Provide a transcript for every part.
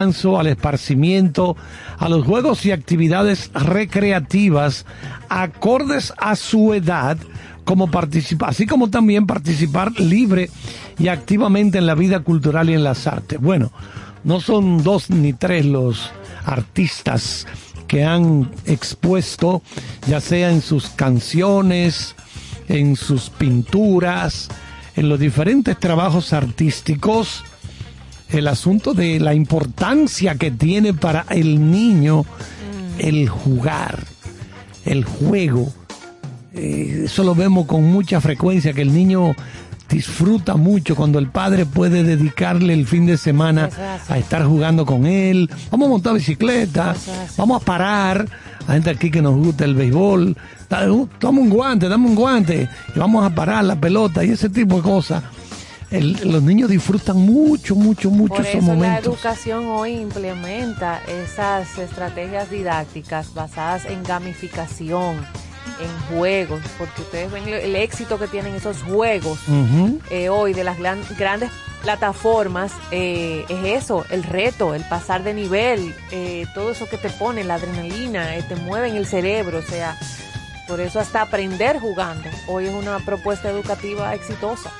al esparcimiento, a los juegos y actividades recreativas acordes a su edad, como participa, así como también participar libre y activamente en la vida cultural y en las artes. Bueno, no son dos ni tres los artistas que han expuesto, ya sea en sus canciones, en sus pinturas, en los diferentes trabajos artísticos, el asunto de la importancia que tiene para el niño el jugar, el juego. Eh, eso lo vemos con mucha frecuencia, que el niño disfruta mucho cuando el padre puede dedicarle el fin de semana a estar jugando con él. Vamos a montar bicicleta, vamos a parar. La gente aquí que nos gusta el béisbol, toma un guante, dame un guante y vamos a parar la pelota y ese tipo de cosas los niños disfrutan mucho, mucho, mucho Por esos eso momentos. La educación hoy implementa esas estrategias didácticas basadas en gamificación, en juegos, porque ustedes ven el éxito que tienen esos juegos eh, hoy de las grandes plataformas, eh, es eso, el reto, el pasar de nivel, eh, todo eso que te pone, la adrenalina, te mueve en el cerebro, o sea, por eso hasta aprender jugando. Hoy es una propuesta educativa exitosa.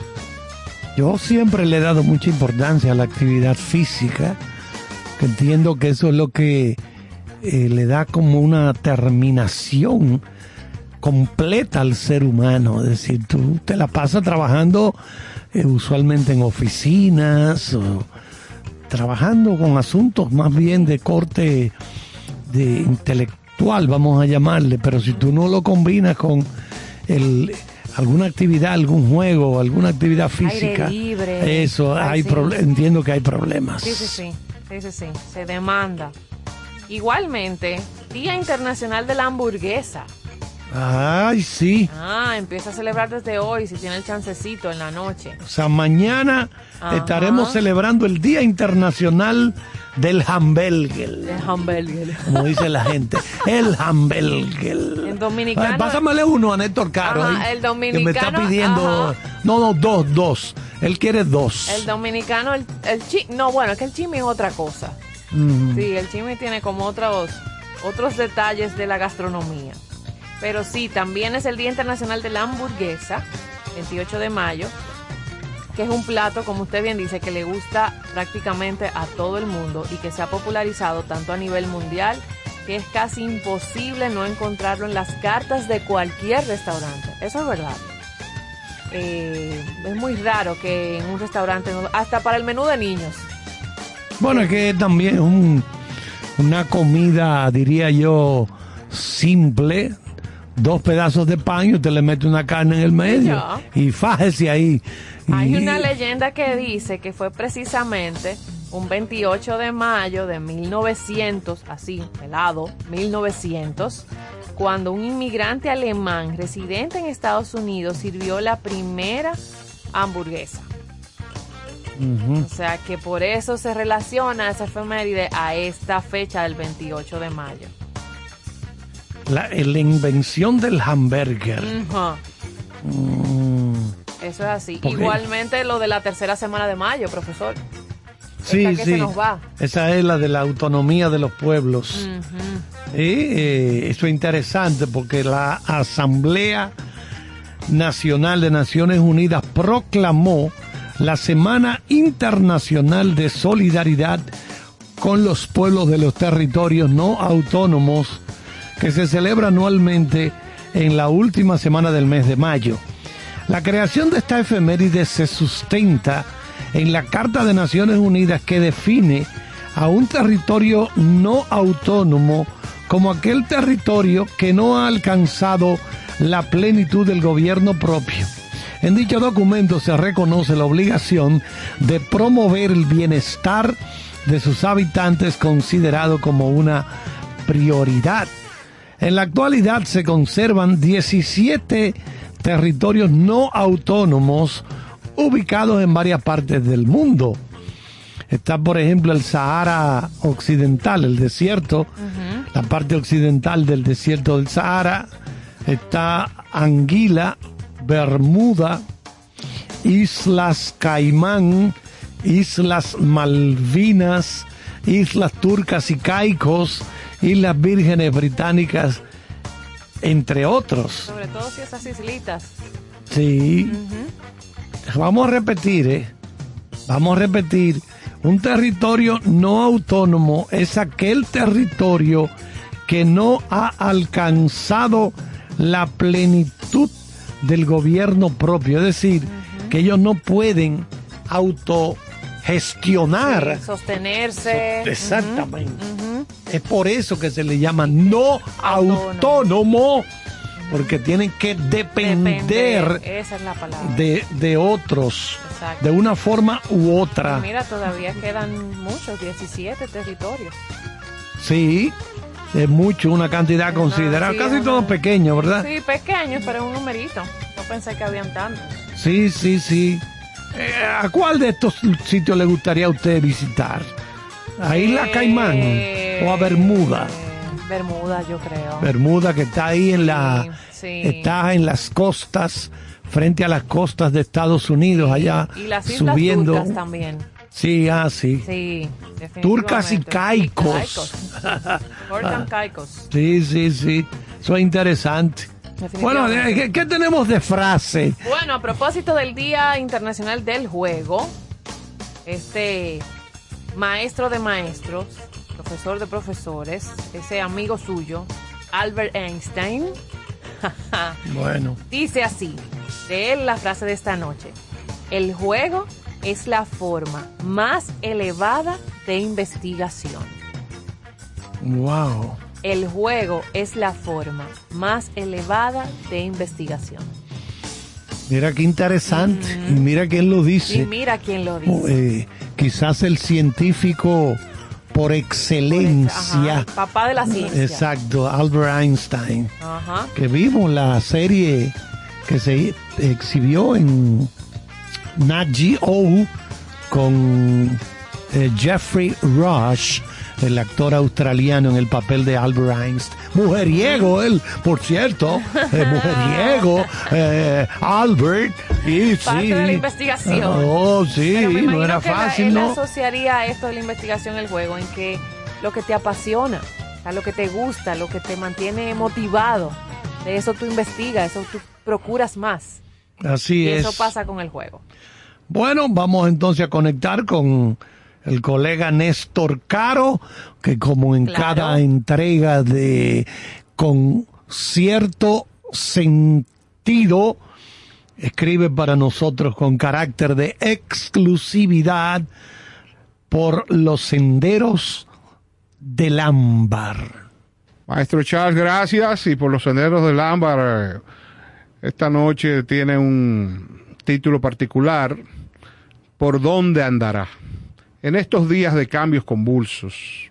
Yo siempre le he dado mucha importancia a la actividad física, que entiendo que eso es lo que eh, le da como una terminación completa al ser humano. Es decir, tú te la pasas trabajando eh, usualmente en oficinas o trabajando con asuntos más bien de corte de intelectual, vamos a llamarle, pero si tú no lo combinas con el alguna actividad, algún juego, alguna actividad física. Aire libre. Eso, hay entiendo que hay problemas. Sí, sí, sí, sí, sí, sí, se demanda. Igualmente, Día Internacional de la Hamburguesa. Ay, sí. Ah, empieza a celebrar desde hoy, si tiene el chancecito en la noche. O sea, mañana estaremos celebrando el Día Internacional del Hamburger. El Hamburger. Como dice la gente. El Hamburger. En dominicano. pásamele uno a Néstor Caro. el dominicano. Que me está pidiendo. No, no, dos, dos. Él quiere dos. El dominicano, el, el chi, No, bueno, es que el chimi es otra cosa. Sí, el chimi tiene como otros, otros detalles de la gastronomía. Pero sí, también es el Día Internacional de la Hamburguesa, 28 de mayo, que es un plato, como usted bien dice, que le gusta prácticamente a todo el mundo y que se ha popularizado tanto a nivel mundial que es casi imposible no encontrarlo en las cartas de cualquier restaurante. Eso es verdad. Eh, es muy raro que en un restaurante, hasta para el menú de niños. Bueno, es que también un, una comida, diría yo, simple, dos pedazos de pan y usted le mete una carne en el medio y fájese ahí. Hay una leyenda que dice que fue precisamente un 28 de mayo de 1900, así, pelado, 1900, cuando un inmigrante alemán residente en Estados Unidos sirvió la primera hamburguesa. O sea que por eso se relaciona esa efeméride a esta fecha del 28 de mayo la, invención del hamburger. Mm. Eso es así. Igualmente lo de la tercera semana de mayo, profesor. Sí, sí. Esa es la de la autonomía de los pueblos. Y eh, eso es interesante porque la Asamblea Nacional de Naciones Unidas proclamó la Semana Internacional de Solidaridad con los pueblos de los territorios no autónomos que se celebra anualmente en la última semana del mes de mayo. La creación de esta efeméride se sustenta en la Carta de Naciones Unidas que define a un territorio no autónomo como aquel territorio que no ha alcanzado la plenitud del gobierno propio. En dicho documento se reconoce la obligación de promover el bienestar de sus habitantes considerado como una prioridad en la actualidad se conservan 17 territorios no autónomos ubicados en varias partes del mundo. Está, por ejemplo, el Sahara Occidental, el desierto, la parte occidental del desierto del Sahara. Está Anguila, Bermuda, Islas Caimán, Islas Malvinas, islas turcas y caicos, islas vírgenes británicas, entre otros. Sobre todo si esas islitas. Sí. Vamos a repetir, ¿eh? Vamos a repetir. Un territorio no autónomo es aquel territorio que no ha alcanzado la plenitud del gobierno propio, es decir, que ellos no pueden autogestionar. sostenerse. Exactamente. Es por eso que se le llama no autónomo, porque tienen que depender, De, de, otros, de una forma u otra. mira, todavía quedan muchos, 17 territorios. Sí, es mucho, una cantidad considerable, casi todo pequeño, ¿verdad? Sí, pequeño, pero es un numerito. No pensé que habían tantos. Sí, sí, sí. Eh, ¿A cuál de estos sitios le gustaría a usted visitar? ¿A Isla eh, Caimán o a Bermuda? Bermuda, yo creo. Bermuda, que está ahí en la. Está en las costas, frente a las costas de Estados Unidos, allá. Y las islas subiendo. Turcas también. Sí, ah, sí. Sí, Turcas y caicos. caicos. caicos. Sí, sí, sí. Eso es interesante. Bueno, ¿qué, tenemos de frase? Bueno, a propósito del Día Internacional del Juego, este maestro de maestros, profesor de profesores, ese amigo suyo, Albert Einstein, bueno. dice así, de él la frase de esta noche, el juego es la forma más elevada de investigación. Wow el juego es la forma más elevada de investigación. Mira qué interesante. Y mira quién lo dice. Y mira quién lo dice. Eh, quizás el científico por excelencia. papá de la ciencia. Exacto, Albert Einstein. Que vimos la serie que se exhibió en Nat Geo con eh, Jeffrey Rush el actor australiano en el papel de Albert Einstein. Mujeriego él, por cierto, eh, mujeriego, eh, Albert. Y, Parte sí. de la investigación. Oh, sí, no era fácil, ¿no? Él asociaría esto de la investigación el juego en que lo que te apasiona, a lo que te gusta, lo que te mantiene motivado, de eso tú investigas, eso tú procuras más. Así y es. Eso pasa con el juego. Bueno, vamos entonces a conectar con el colega Néstor Caro, que como en cada entrega de con cierto sentido, escribe para nosotros con carácter de exclusividad por los senderos del ámbar. Maestro Charles, gracias. Y por los senderos del ámbar, esta noche tiene un título particular, ¿Por dónde andará? En estos días de cambios convulsos,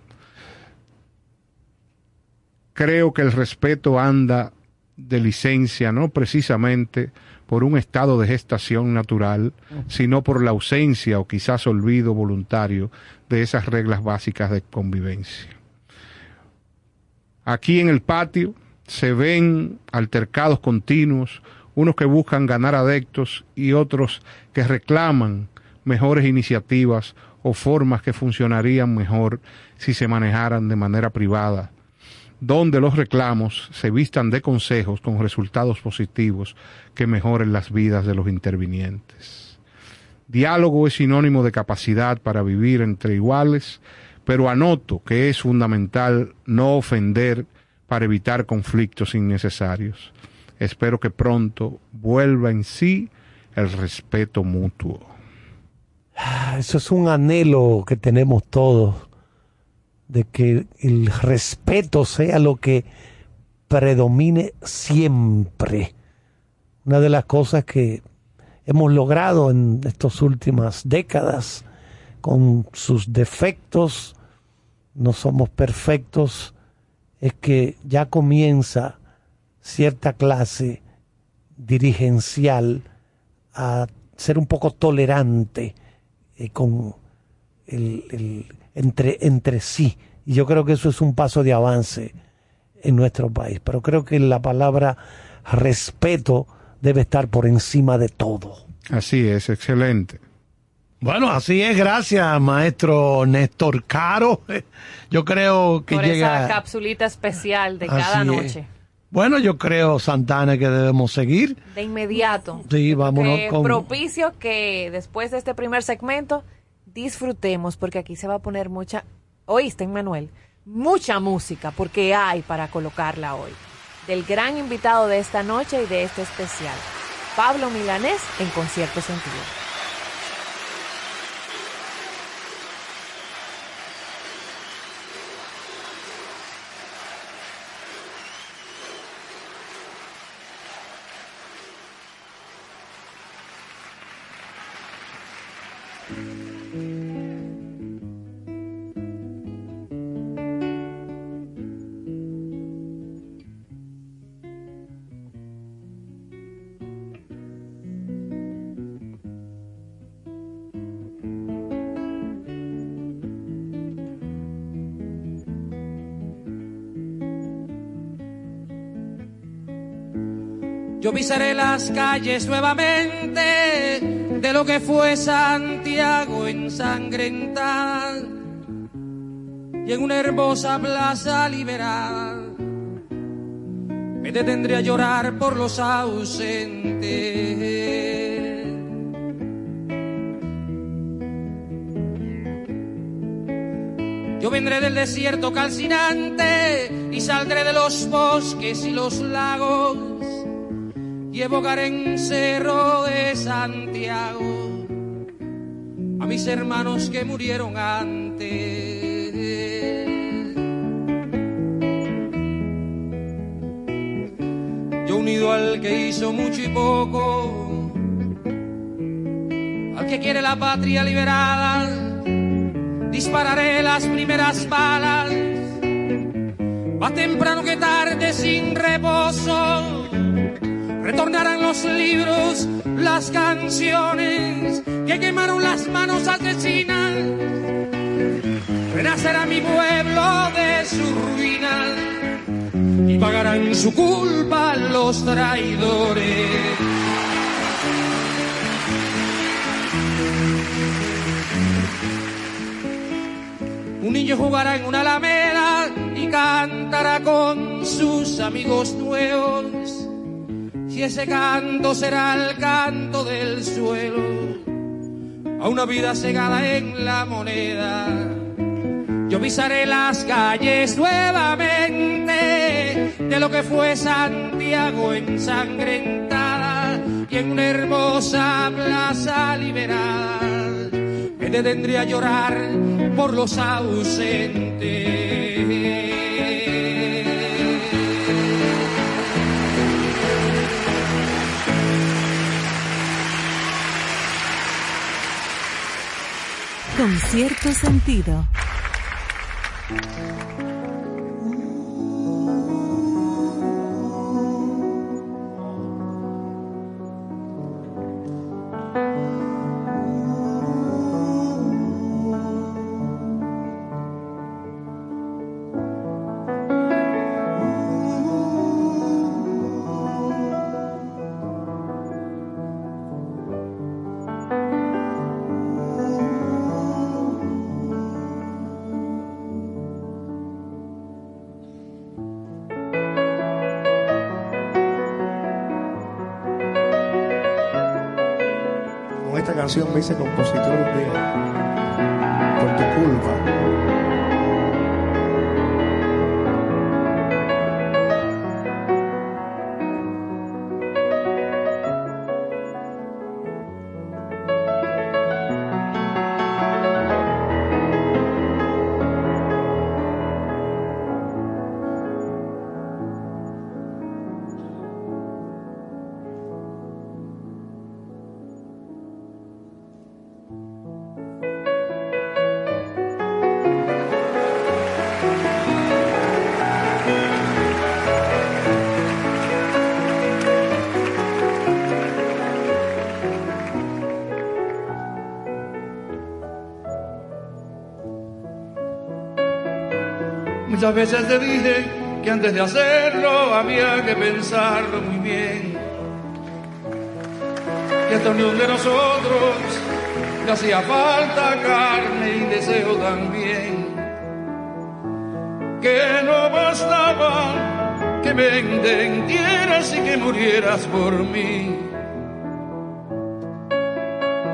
creo que el respeto anda de licencia, no precisamente por un estado de gestación natural, sino por la ausencia o quizás olvido voluntario de esas reglas básicas de convivencia. Aquí en el patio se ven altercados continuos, unos que buscan ganar adeptos y otros que reclaman mejores iniciativas o formas que funcionarían mejor si se manejaran de manera privada, donde los reclamos se vistan de consejos con resultados positivos que mejoren las vidas de los intervinientes. Diálogo es sinónimo de capacidad para vivir entre iguales, pero anoto que es fundamental no ofender para evitar conflictos innecesarios. Espero que pronto vuelva en sí el respeto mutuo. Eso es un anhelo que tenemos todos, de que el respeto sea lo que predomine siempre. Una de las cosas que hemos logrado en estas últimas décadas, con sus defectos, no somos perfectos, es que ya comienza cierta clase dirigencial a ser un poco tolerante eh, con el, entre, entre sí. Y yo creo que eso es un paso de avance en nuestro país. Pero creo que la palabra respeto debe estar por encima de todo. Así es, excelente. Bueno, así es, gracias, maestro Néstor Caro. Yo creo que Por llega. esa capsulita especial de cada noche. Bueno, yo creo, Santana, que debemos seguir. De inmediato. Sí, vámonos con... Propicio que después de este primer segmento disfrutemos, porque aquí se va a poner mucha... ¿Oíste, Manuel? Mucha música, porque hay para colocarla hoy. Del gran invitado de esta noche y de este especial, Pablo Milanés en Concierto Sentido. Pisaré las calles nuevamente de lo que fue Santiago ensangrentada y en una hermosa plaza liberada me detendré a llorar por los ausentes. Yo vendré del desierto calcinante y saldré de los bosques y los lagos y evocar en Cerro de Santiago. A mis hermanos que murieron antes. Yo unido al que hizo mucho y poco, al que quiere la patria liberada, dispararé las primeras balas, más temprano que tarde sin reposo retornarán los libros, las canciones que quemaron las manos asesinas. Renacerá mi pueblo de su ruina y pagarán su culpa los traidores. Un niño jugará en una alameda y cantará con sus amigos nuevos y ese canto será el canto del suelo a una vida cegada en la moneda. Yo pisaré las calles nuevamente de lo que fue Santiago ensangrentada y en una hermosa plaza liberada me detendré a llorar por los ausentes. Con cierto sentido. Me hice compositor de Por tu culpa. Muchas veces te dije que antes de hacerlo había que pensarlo muy bien. Que esta unión de nosotros me hacía falta carne y deseo también, que no bastaba que me entendieras y que murieras por mí,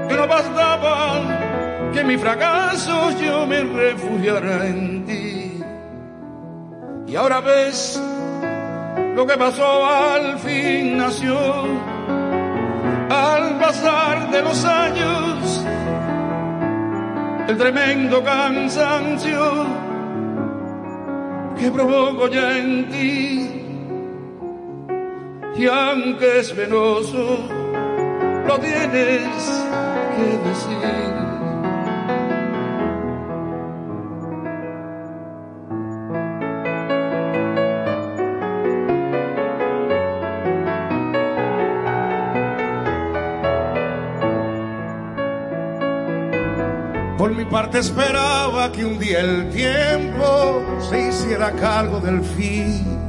que no bastaba que mi fracaso yo me refugiara en ti. Y ahora ves lo que pasó al fin nació. Al pasar de los años el tremendo cansancio que provoco ya en ti. Y aunque es penoso lo tienes que decir mi parte esperaba que un día el tiempo se hiciera cargo del fin.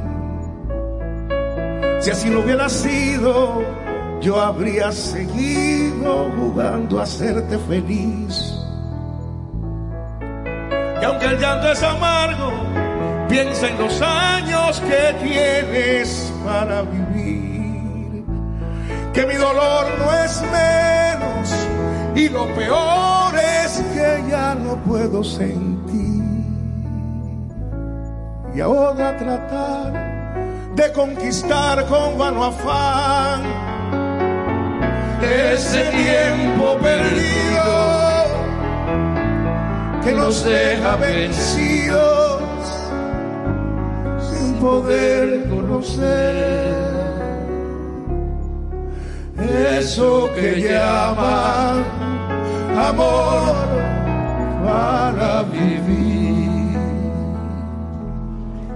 Si así no hubiera sido, yo habría seguido jugando a hacerte feliz. Y aunque el llanto es amargo, piensa en los años que tienes para vivir. Que mi dolor no es menos y lo peor ya no puedo sentir. Y ahora tratar de conquistar con vano afán ese tiempo perdido que nos deja vencidos sin poder conocer eso que llaman amor para vivir,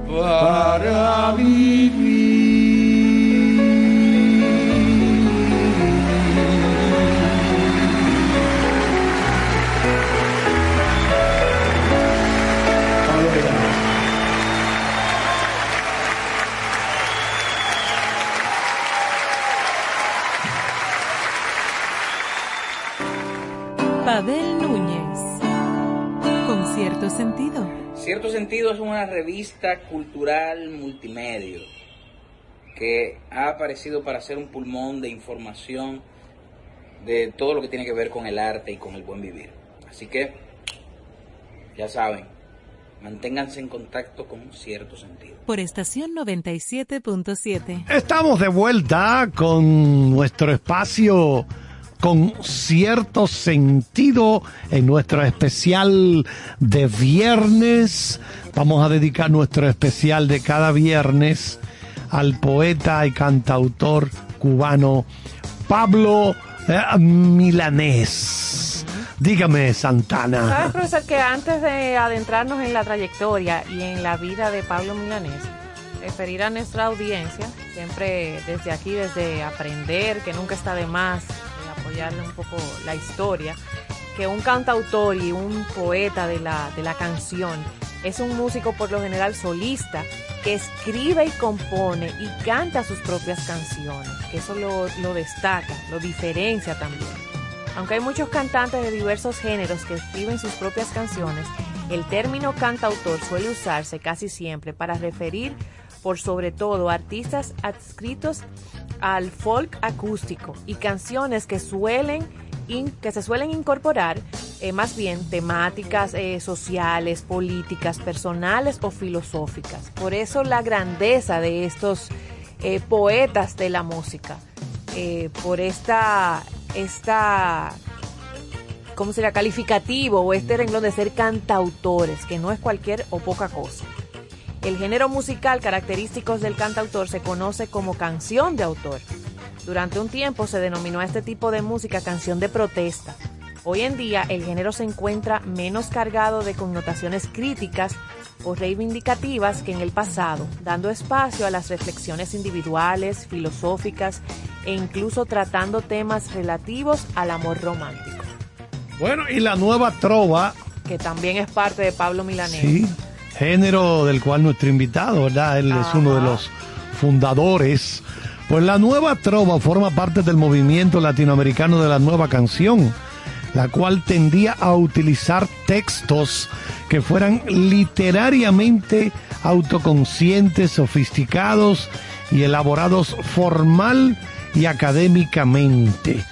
para vivir. Pavel cierto sentido. Cierto sentido es una revista cultural multimedia que ha aparecido para ser un pulmón de información de todo lo que tiene que ver con el arte y con el buen vivir. Así que, ya saben, manténganse en contacto con cierto sentido. Por estación 97.7. Estamos de vuelta con nuestro espacio con cierto sentido en nuestro especial de viernes. Vamos a dedicar nuestro especial de cada viernes al poeta y cantautor cubano Pablo eh, Milanés. Dígame, Santana. ¿Sabes, profesor, que antes de adentrarnos en la trayectoria y en la vida de Pablo Milanés, referir a nuestra audiencia, siempre desde aquí, desde aprender, que nunca está de más, apoyarle un poco la historia, que un cantautor y un poeta de la, de la canción es un músico por lo general solista que escribe y compone y canta sus propias canciones, que eso lo, lo destaca, lo diferencia también. Aunque hay muchos cantantes de diversos géneros que escriben sus propias canciones, el término cantautor suele usarse casi siempre para referir por sobre todo artistas adscritos al folk acústico y canciones que suelen que se suelen incorporar eh, más bien temáticas eh, sociales, políticas, personales o filosóficas. Por eso la grandeza de estos eh, poetas de la música, por esta, esta, ¿cómo sería? Calificativo o este renglón de ser cantautores, que no es cualquier o poca cosa. El género musical característico del cantautor se conoce como canción de autor. Durante un tiempo se denominó a este tipo de música canción de protesta. Hoy en día el género se encuentra menos cargado de connotaciones críticas o reivindicativas que en el pasado, dando espacio a las reflexiones individuales, filosóficas e incluso tratando temas relativos al amor romántico. Bueno, y la nueva trova. Que también es parte de Pablo Milanés. Sí género del cual nuestro invitado, ¿verdad? Él es uno de los fundadores. Pues la nueva trova forma parte del movimiento latinoamericano de la nueva canción, la cual tendía a utilizar textos que fueran literariamente autoconscientes, sofisticados y elaborados formal y académicamente.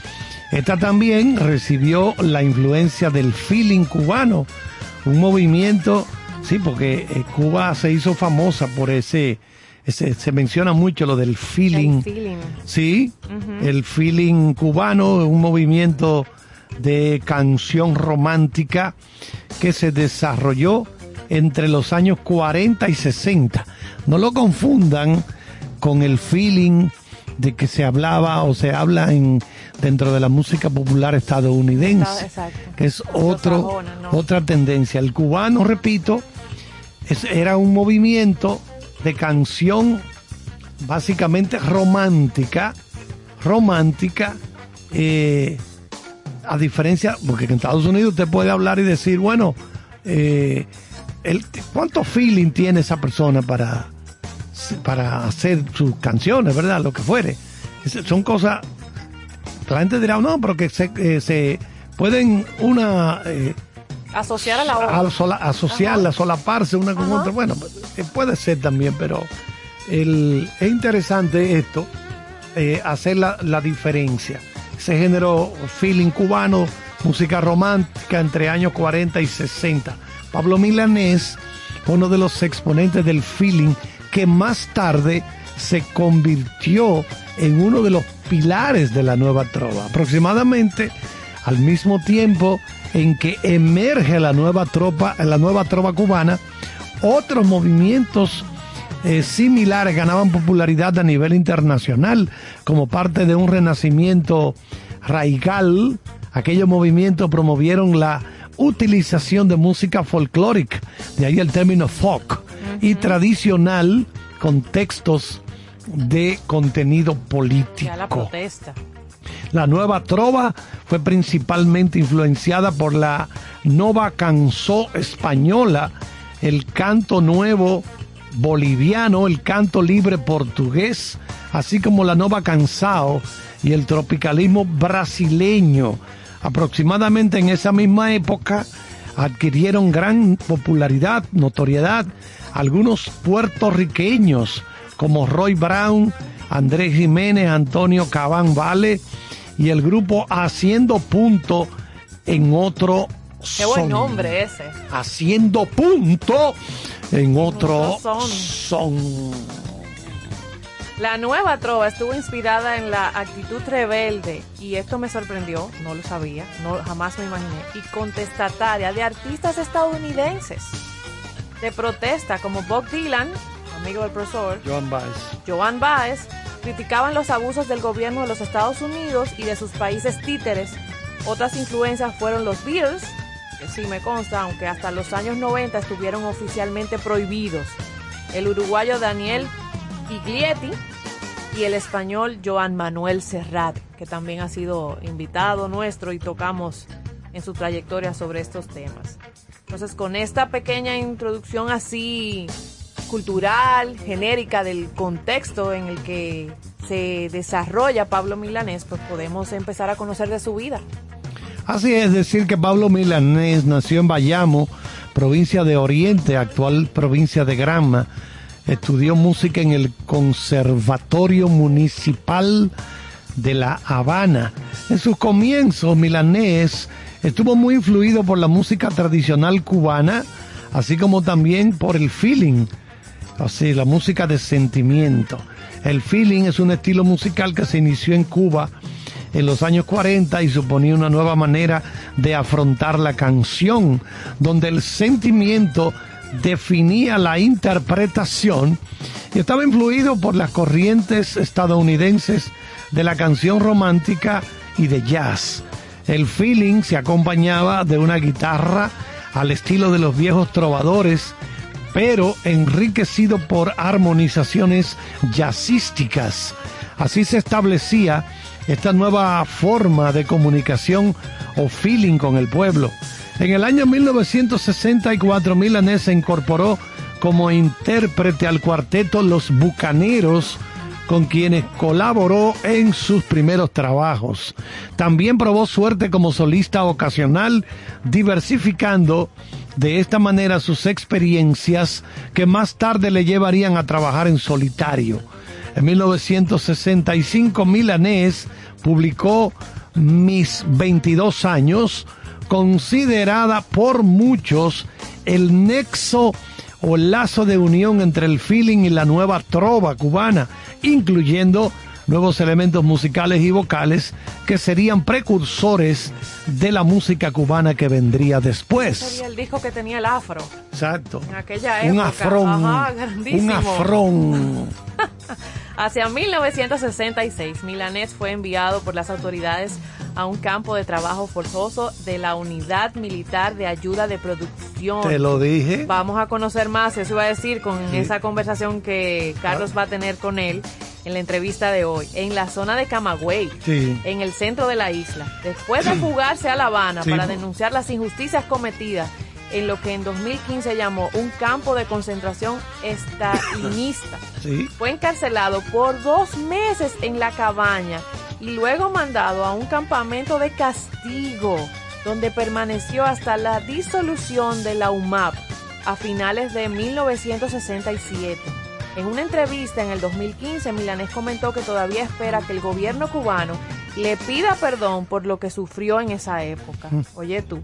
Esta también recibió la influencia del feeling cubano, un movimiento, sí, porque eh, Cuba se hizo famosa por ese, se menciona mucho lo del feeling. Sí, el feeling cubano, un movimiento de canción romántica que se desarrolló entre los años 40 y 60. No lo confundan con el feeling de que se hablaba o se habla en dentro de la música popular estadounidense, que es otro, otra tendencia. El cubano, repito, era un movimiento de canción básicamente romántica, romántica, eh, a diferencia, porque en Estados Unidos usted puede hablar y decir, bueno, eh, el, ¿cuánto feeling tiene esa persona para, para hacer sus canciones, verdad? Lo que fuere. son cosas, la gente dirá, no, pero que se, eh, se pueden una... Eh, Asociar a la obra. asociarla, solaparse una con otra. Bueno, puede ser también, pero el, es interesante esto, hacer la, la diferencia ese género feeling cubano, música romántica entre años 40 y 60. Pablo Milanés uno de los exponentes del feeling que más tarde se convirtió en uno de los pilares de la nueva trova. Aproximadamente al mismo tiempo en que emerge la nueva tropa, la nueva trova cubana, otros movimientos eh, similares ganaban popularidad a nivel internacional como parte de un renacimiento raigal. Aquellos movimientos promovieron la utilización de música folclórica, de ahí el término folk, y tradicional con textos de contenido político. la protesta. La nueva trova fue principalmente influenciada por la nova canzó española, el canto nuevo boliviano, el canto libre portugués, así como la nova canção y el tropicalismo brasileño. Aproximadamente en esa misma época adquirieron gran popularidad, notoriedad, algunos puertorriqueños como Roy Brown, Andrés Jiménez, Antonio Cabán Vale y el grupo Haciendo Punto en otro Qué buen nombre ese. Haciendo punto en otro son. La nueva trova estuvo inspirada en la actitud rebelde y esto me sorprendió, no lo sabía, no jamás me imaginé, y contestataria de artistas estadounidenses de protesta como Bob Dylan, amigo del profesor, Joan Baez. Joan Baez, criticaban los abusos del gobierno de los Estados Unidos y de sus países títeres. Otras influencias fueron los Beatles, que sí me consta, aunque hasta los años 90 estuvieron oficialmente prohibidos. El uruguayo Daniel Iglietti y el español Joan Manuel Serrat, que también ha sido invitado nuestro y tocamos en su trayectoria sobre estos temas. Entonces, con esta pequeña introducción así cultural, genérica del contexto en el que se desarrolla Pablo Milanés, pues podemos empezar a conocer de su vida. Así es decir que Pablo Milanés nació en Bayamo, provincia de Oriente, actual provincia de Granma. Estudió música en el Conservatorio Municipal de La Habana. En sus comienzos, Milanés estuvo muy influido por la música tradicional cubana, así como también por el feeling, así la música de sentimiento. El feeling es un estilo musical que se inició en Cuba en los años 40 y suponía una nueva manera de afrontar la canción, donde el sentimiento definía la interpretación y estaba influido por las corrientes estadounidenses de la canción romántica y de jazz. El feeling se acompañaba de una guitarra al estilo de los viejos trovadores, pero enriquecido por armonizaciones jazzísticas. Así se establecía esta nueva forma de comunicación o feeling con el pueblo. En el año 1964 Milanés se incorporó como intérprete al cuarteto Los Bucaneros con quienes colaboró en sus primeros trabajos. También probó suerte como solista ocasional, diversificando de esta manera sus experiencias que más tarde le llevarían a trabajar en solitario. En 1965 Milanés publicó Mis 22 años, considerada por muchos el nexo o lazo de unión entre el feeling y la nueva trova cubana, incluyendo nuevos elementos musicales y vocales que serían precursores de la música cubana que vendría después. Sería el disco que tenía el afro. Exacto. En aquella época. Un afrón. un afrón. Hacia 1966, Milanés fue enviado por las autoridades a un campo de trabajo forzoso de la Unidad Militar de Ayuda de Producción. Te lo dije. Vamos a conocer más, eso iba a decir con esa conversación que Carlos va a tener con él en la entrevista de hoy, en la zona de Camagüey, en el centro de la isla. Después de fugarse a La Habana para denunciar las injusticias cometidas en lo que en 2015 llamó un campo de concentración estalinista. Fue encarcelado por dos meses en la cabaña y luego mandado a un campamento de castigo, donde permaneció hasta la disolución de la UMAP a finales de 1967. En una entrevista en el 2015, Milanés comentó que todavía espera que el gobierno cubano le pida perdón por lo que sufrió en esa época. Mm. Oye tú.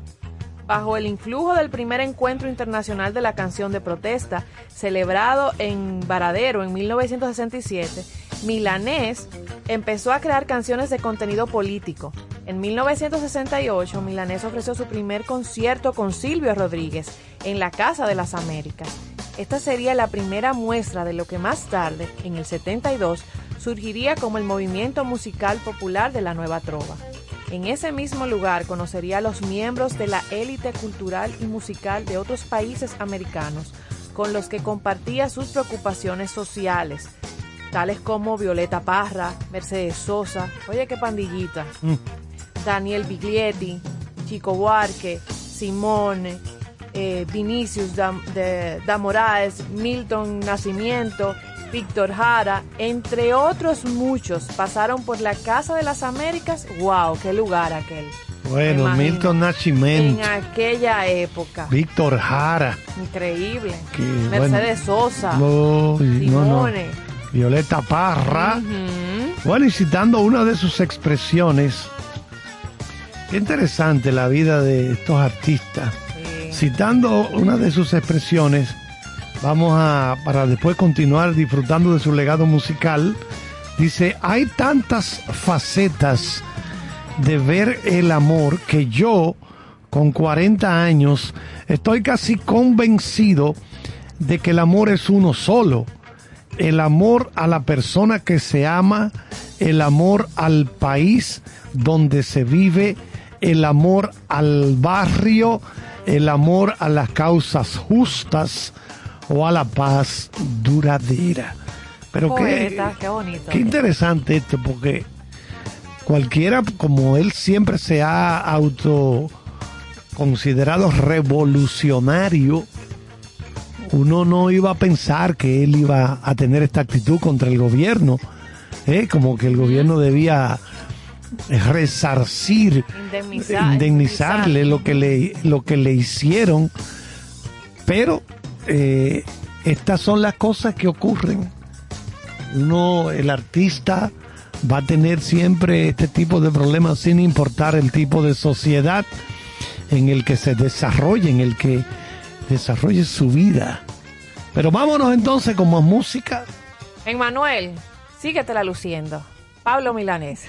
Bajo el influjo del primer encuentro internacional de la canción de protesta, celebrado en Varadero en 1967, Milanés empezó a crear canciones de contenido político. En 1968, Milanés ofreció su primer concierto con Silvio Rodríguez en la Casa de las Américas. Esta sería la primera muestra de lo que más tarde, en el 72, surgiría como el movimiento musical popular de la Nueva Trova. En ese mismo lugar conocería a los miembros de la élite cultural y musical de otros países americanos, con los que compartía sus preocupaciones sociales, tales como Violeta Parra, Mercedes Sosa, oye qué pandillita, mm. Daniel Biglietti, Chico Buarque, Simone, eh, Vinicius da, de, Milton Nacimiento, Víctor Jara, entre otros muchos, pasaron por la Casa de las Américas. ¡Wow! ¡Qué lugar aquel! Bueno, Milton Nacimiento. En aquella época. Víctor Jara. Increíble. Mercedes Sosa. Simone. Violeta Parra. Bueno, y citando una de sus expresiones. Qué interesante la vida de estos artistas. Citando una de sus expresiones, vamos a, para después continuar disfrutando de su legado musical, dice, hay tantas facetas de ver el amor que yo, con 40 años, estoy casi convencido de que el amor es uno solo. El amor a la persona que se ama, el amor al país donde se vive, el amor al barrio, el amor a las causas justas o a la paz duradera. Pero qué, qué, interesante esto, porque cualquiera, como él siempre se ha auto considerado revolucionario, uno no iba a pensar que él iba a tener esta actitud contra el gobierno, ¿eh? como que el gobierno debía resarcir, indemnizarle lo que le, lo que le hicieron, pero eh, estas son las cosas que ocurren. Uno, el artista, va a tener siempre este tipo de problemas sin importar el tipo de sociedad en el que se desarrolle, en el que desarrolle su vida. Pero vámonos entonces con más música. Emmanuel, síguetela luciendo. Pablo Milanés.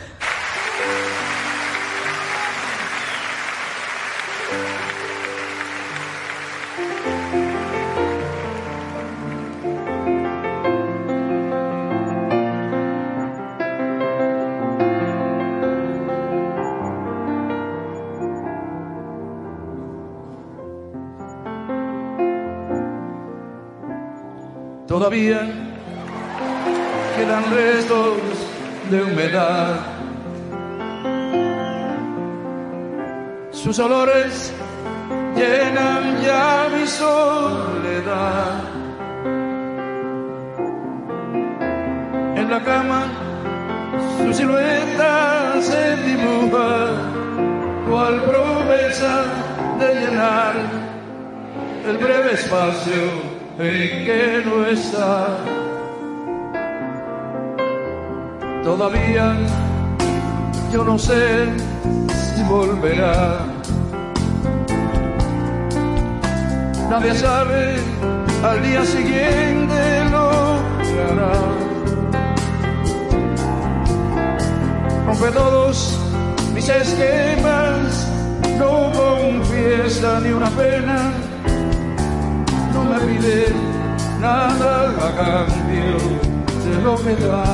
Todavía quedan restos de humedad sus olores llenan ya mi soledad. En la cama, su silueta se dibuja, cual promesa de llenar el breve espacio en que no está. Todavía yo no sé si volverá. Nadie sabe al día siguiente lo que hará. Rompe todos mis esquemas, no confiesa ni una pena, nada a cambio de lo que da.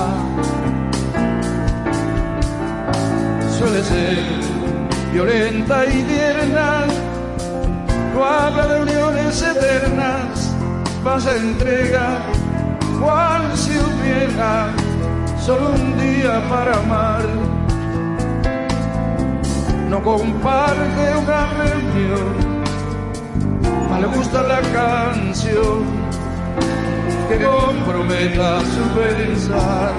Suele ser violenta y tierna, no habla de uniones eternas, pasa entrega, cual si hubiera solo un día para amar. No comparte una reunión, le gusta la canción que comprometa su pensar.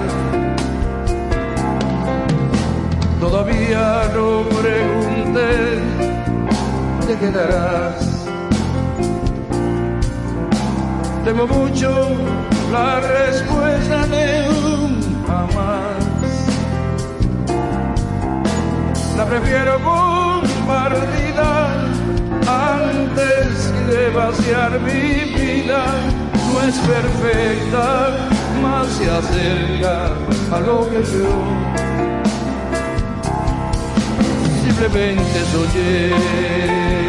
Todavía no pregunté, te quedarás. Temo mucho la respuesta de un jamás. La prefiero de vaciar mi vida. No es perfecta, más se acerca a lo que yo simplemente soñé.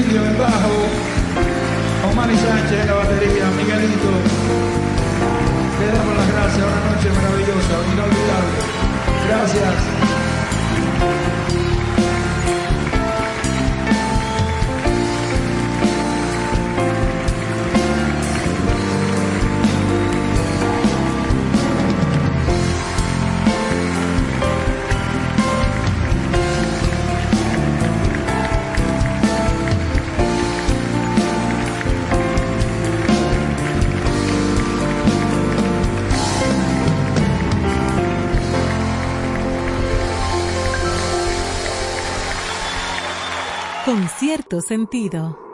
El indio en bajo, Omar y Sánchez en la batería, Miguelito. Le damos las gracias, una noche maravillosa, inolvidable. Gracias. Cierto sentido.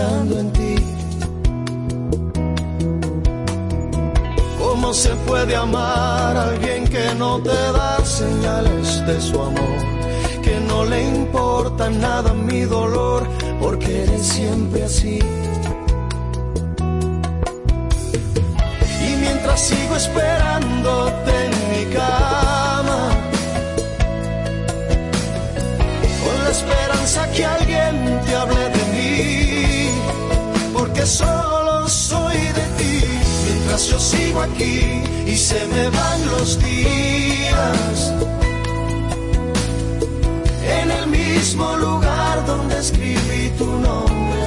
en ti. ¿Cómo se puede amar a alguien que no te da señales de su amor? Que no le importa nada mi dolor, porque eres siempre así. Y mientras sigo esperando, sigo aquí y se me van los días. En el mismo lugar donde escribí tu nombre.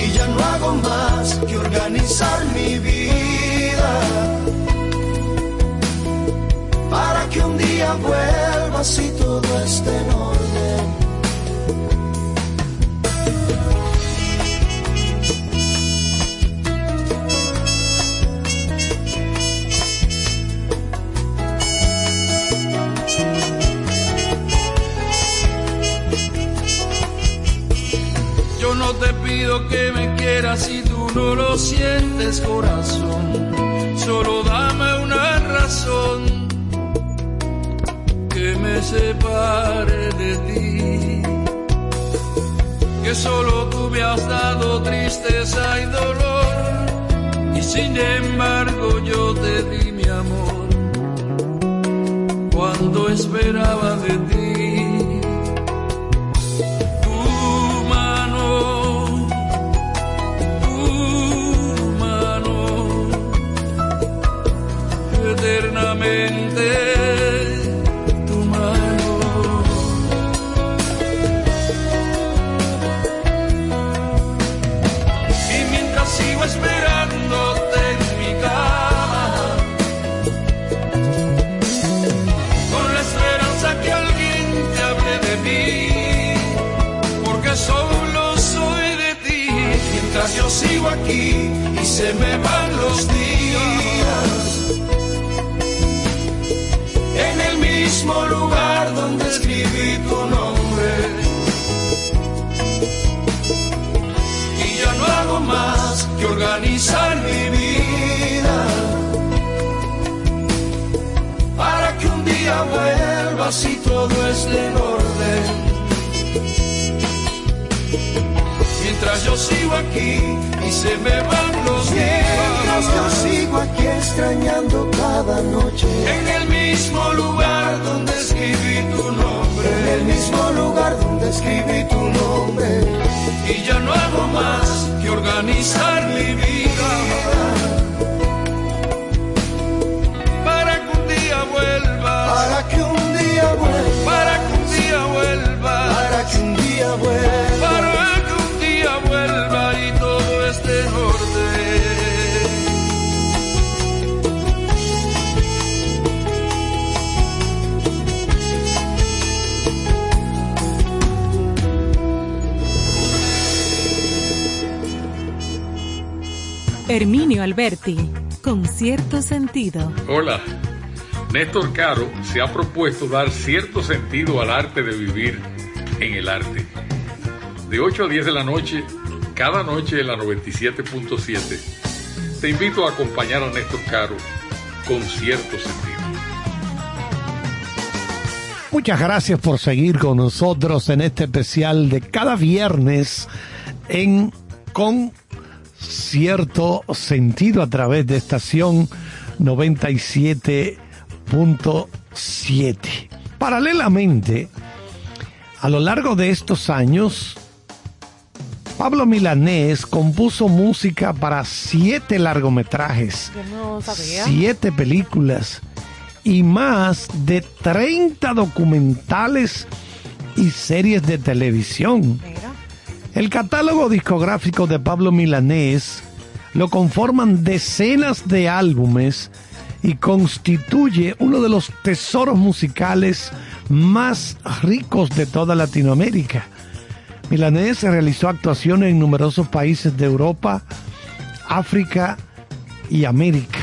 Y ya no hago más que organizar mi vida. Para que un día vuelvas y todo esté en orden. Que me quieras si tú no lo sientes corazón. Solo dame una razón que me separe de ti. Que solo tú me has dado tristeza y dolor. Y sin embargo yo te di mi amor cuando esperaba de ti. Sigo aquí y se me van los días organizar mi vida para que un día vuelvas y todo esté en orden. Mientras yo sigo aquí y se me van los días. yo sigo aquí extrañando cada noche. En el mismo lugar donde escribí tu nombre. En el mismo lugar donde escribí tu nombre. Y ya no hago más que organizar mi vida. Para que un día vuelva. Para que un día vuelva. Para que un día vuelva. Para que un día vuelva. Herminio Alberti, con cierto sentido. Hola, Néstor Caro se ha propuesto dar cierto sentido al arte de vivir en el arte. De 8 a 10 de la noche, cada noche en la 97.7, te invito a acompañar a Néstor Caro con cierto sentido. Muchas gracias por seguir con nosotros en este especial de cada viernes en Con cierto sentido a través de estación 97.7. Paralelamente, a lo largo de estos años, Pablo Milanés compuso música para siete largometrajes, siete películas y más de 30 documentales y series de televisión. El catálogo discográfico de Pablo Milanés lo conforman decenas de álbumes y constituye uno de los tesoros musicales más ricos de toda Latinoamérica. Milanés realizó actuaciones en numerosos países de Europa, África y América.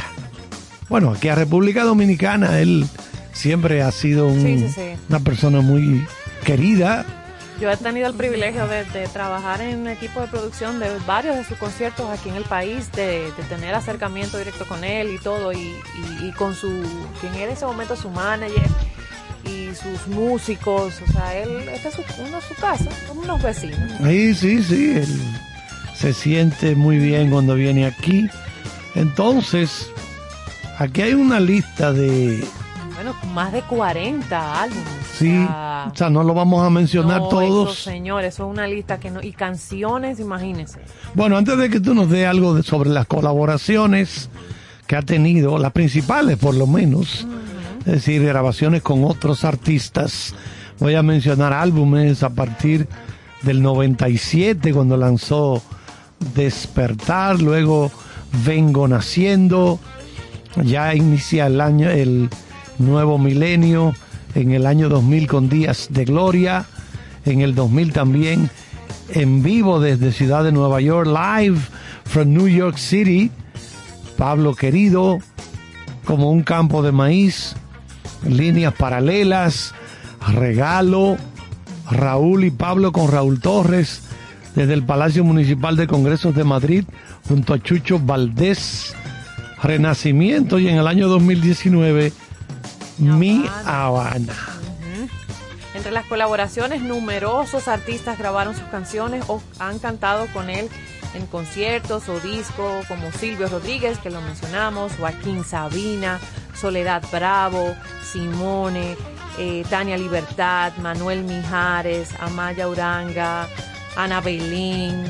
Bueno, aquí a República Dominicana él siempre ha sido una persona muy querida, yo he tenido el privilegio de, trabajar en un equipo de producción de varios de sus conciertos aquí en el país, de, tener acercamiento directo con él y todo, y, con su, quien era en ese momento su manager y sus músicos, o sea, él, esta es su, uno, su casa, como unos vecinos. Sí, sí, sí, él se siente muy bien cuando viene aquí. Entonces, aquí hay una lista de bueno, más de 40 álbumes. Sí, o sea, no lo vamos a mencionar todos. Eso, señor, eso es una lista que no. Y canciones, imagínense. Bueno, antes de que tú nos dé algo sobre las colaboraciones que ha tenido, las principales por lo menos, es decir, grabaciones con otros artistas, voy a mencionar álbumes a partir del 97, cuando lanzó Despertar, luego Vengo Naciendo, ya inicia el año, el Nuevo Milenio, en el año 2000 con Días de Gloria, en el 2000 también en vivo desde Ciudad de Nueva York, live from New York City, Pablo Querido, como un campo de maíz, líneas paralelas, regalo, Raúl y Pablo con Raúl Torres, desde el Palacio Municipal de Congresos de Madrid junto a Chucho Valdés. Renacimiento y en el año 2019 Mi Habana. Entre las colaboraciones, numerosos artistas grabaron sus canciones o han cantado con él en conciertos o discos, como Silvio Rodríguez, que lo mencionamos, Joaquín Sabina, Soledad Bravo, Simone, eh, Tania Libertad, Manuel Mijares, Amaya Uranga, Ana Belín,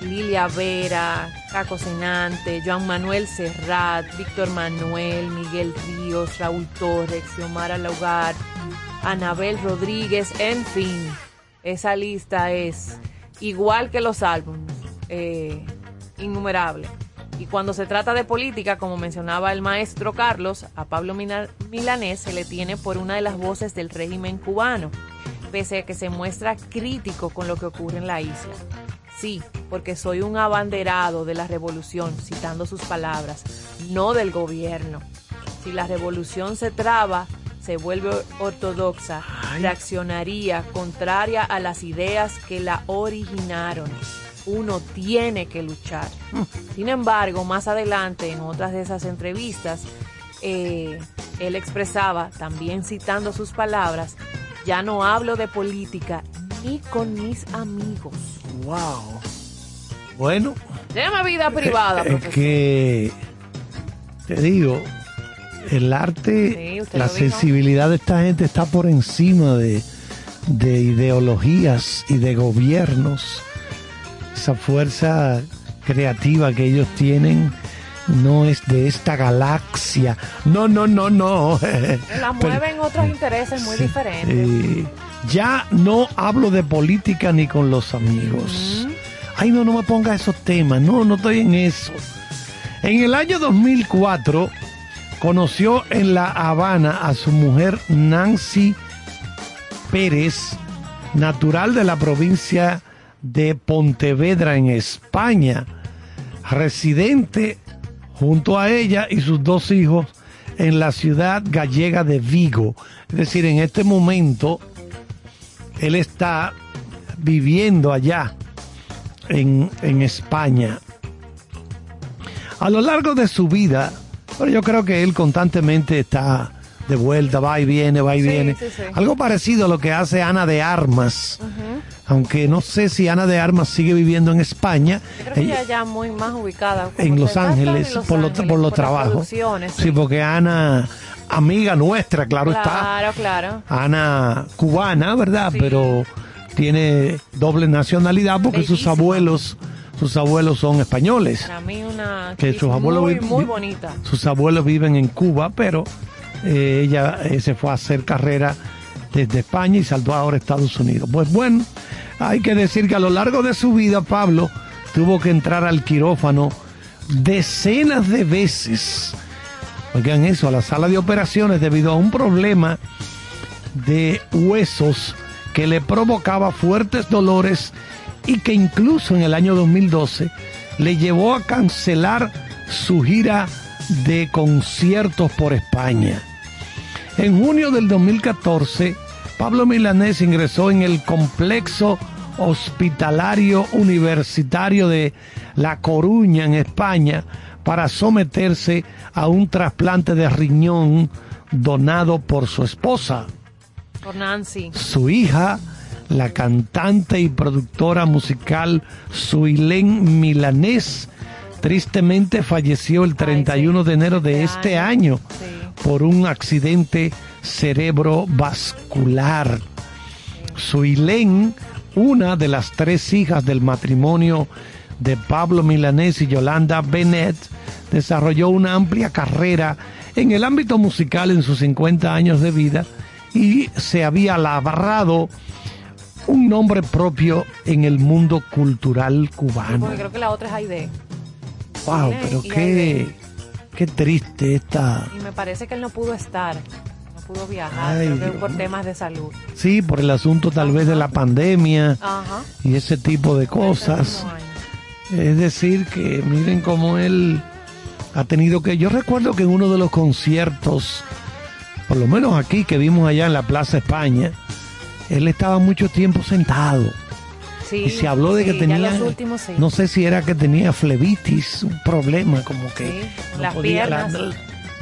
Lilia Vera, Caco Senante, Joan Manuel Serrat, Víctor Manuel, Miguel Ríos, Raúl Torres, Xiomara Laugar, Anabel Rodríguez, en fin, esa lista es igual que los álbumes, eh, innumerable. Y cuando se trata de política, como mencionaba el maestro Carlos, a Pablo Milanés se le tiene por una de las voces del régimen cubano, pese a que se muestra crítico con lo que ocurre en la isla. Sí, porque soy un abanderado de la revolución, citando sus palabras, no del gobierno. Si la revolución se traba, se vuelve ortodoxa, reaccionaría contraria a las ideas que la originaron. Uno tiene que luchar. Sin embargo, más adelante, en otras de esas entrevistas, eh, él expresaba, también citando sus palabras, ya no hablo de política ni con mis amigos. Wow. Bueno. Llama vida privada. Es que, te digo, el arte, la sensibilidad de esta gente está por encima de, ideologías y de gobiernos. Esa fuerza creativa que ellos tienen no es de esta galaxia. No, no, no, no. La mueven otros intereses muy diferentes. Ya no hablo de política ni con los amigos. Ay, no, no me ponga esos temas. No, no estoy en eso. En el año 2004 conoció en La Habana a su mujer Nancy Pérez, natural de la provincia de Pontevedra en España, residente junto a ella y sus dos hijos en la ciudad gallega de Vigo. Es decir, en este momento él está viviendo allá en, en España. A lo largo de su vida, pero yo creo que él constantemente está de vuelta, va y viene, va y viene. Algo parecido a lo que hace Ana de Armas. Aunque no sé si Ana de Armas sigue viviendo en España. creo que ella ya muy más ubicada. En Los Ángeles, por, los, por los trabajos. Sí. porque Ana, amiga nuestra, claro, está. Claro, claro. Ana cubana, ¿verdad? Pero tiene doble nacionalidad porque sus abuelos sus abuelos son españoles. Para mí una que sus abuelos muy, muy bonita. Sus abuelos viven en Cuba, pero eh, ella eh, se fue a hacer carrera desde España y saltó ahora a Estados Unidos. Pues bueno, hay que decir que a lo largo de su vida Pablo tuvo que entrar al quirófano decenas de veces. Oigan eso, a la sala de operaciones debido a un problema de huesos que le provocaba fuertes dolores y que incluso en el año 2012 le llevó a cancelar su gira de conciertos por España. En junio del 2014, Pablo Milanés ingresó en el complejo hospitalario universitario de La Coruña, en España, para someterse a un trasplante de riñón donado por su esposa. Por Nancy. Su hija la cantante y productora musical Suilén Milanés tristemente falleció el 31 de enero de este año por un accidente cerebrovascular. Suilén, una de las tres hijas del matrimonio de Pablo Milanés y Yolanda Bennett, desarrolló una amplia carrera en el ámbito musical en sus 50 años de vida y se había labrado un nombre propio en el mundo cultural cubano. porque creo que la otra es Aide. Wow, pero qué, qué triste esta. Y me parece que él no pudo estar, no pudo viajar, por temas de salud. Sí, por el asunto tal vez de la pandemia y ese tipo de cosas. Es decir, que miren cómo él ha tenido que. Yo recuerdo que en uno de los conciertos, por lo menos aquí que vimos allá en la Plaza España, él estaba mucho tiempo sentado. y se habló de que tenía, no sé si era que tenía flebitis, un problema como que las piernas,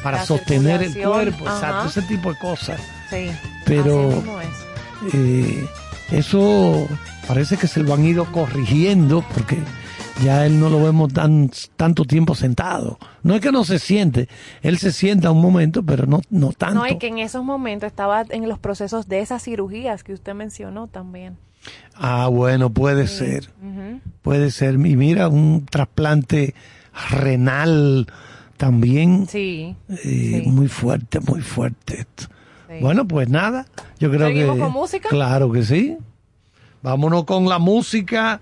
para sostener el cuerpo, exacto, ese tipo de cosas. Sí, pero eh, eso parece que se lo han ido corrigiendo porque ya él no lo vemos tan tanto tiempo sentado. No es que no se siente, él se sienta un momento, pero no, no tanto. No, y que en esos momentos estaba en los procesos de esas cirugías que usted mencionó también. Ah, bueno, puede ser. Puede ser. Y mira, un trasplante renal también. Sí, eh, Muy fuerte, muy fuerte Bueno, pues nada. Yo creo ¿Seguimos con música? Claro que sí. Vámonos con la música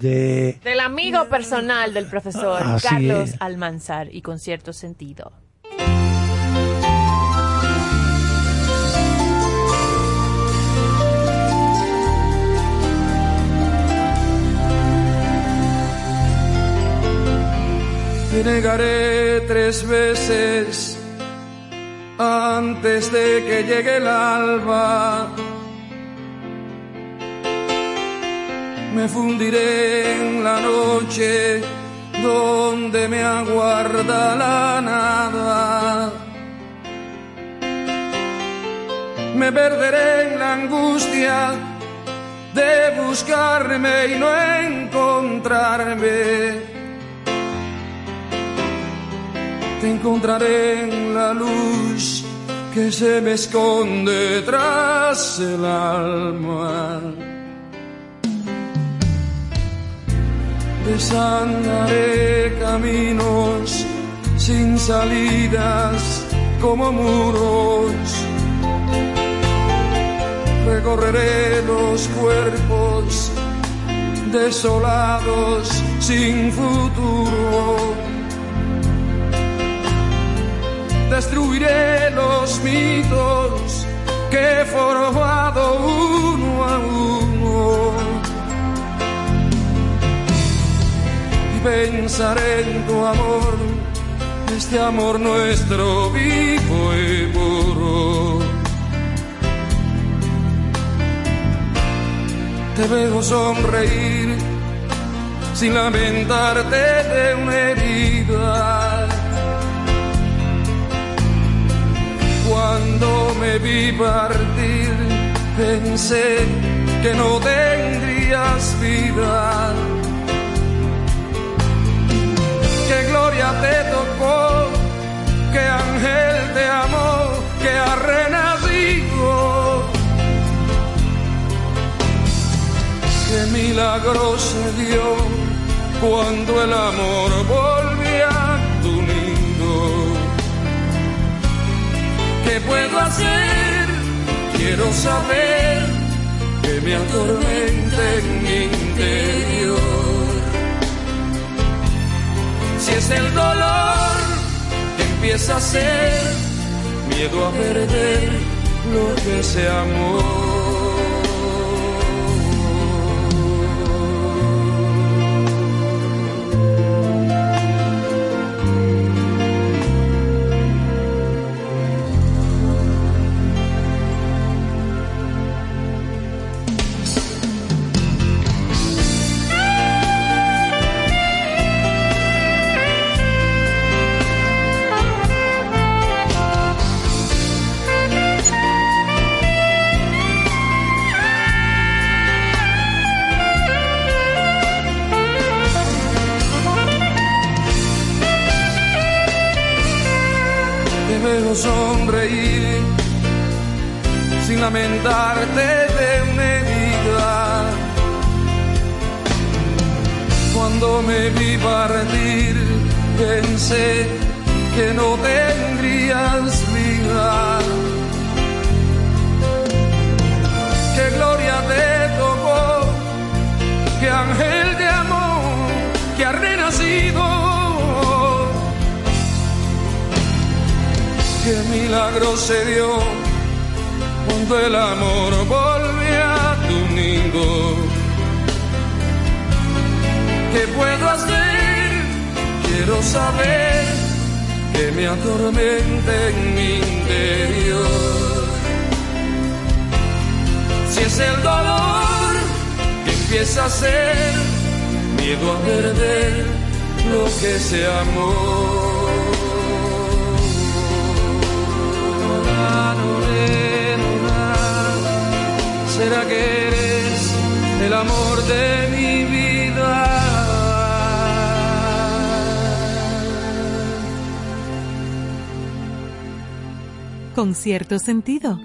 de... Del amigo personal del profesor Carlos Almanzar y con cierto sentido. Te negaré tres veces antes de que llegue el alba. Me fundiré en la noche donde me aguarda la nada. Me perderé en la angustia de buscarme y no encontrarme te encontraré en la luz que se me esconde tras el alma. Desandaré caminos sin salidas como muros. Recorreré los cuerpos desolados sin futuro destruiré los mitos que he uno a uno. Pensaré en tu amor, este amor nuestro vivo y puro. Te veo sonreír sin lamentarte de una herida Cuando me vi partir, pensé que no tendrías vida. Gloria te tocó, que ángel te amó, que ha renacido. Que milagro se dio cuando el amor volvió ¿Qué puedo hacer? Quiero saber que me atormenta en mi interior. Es el dolor que empieza a ser miedo a perder lo que se amó. Sentido.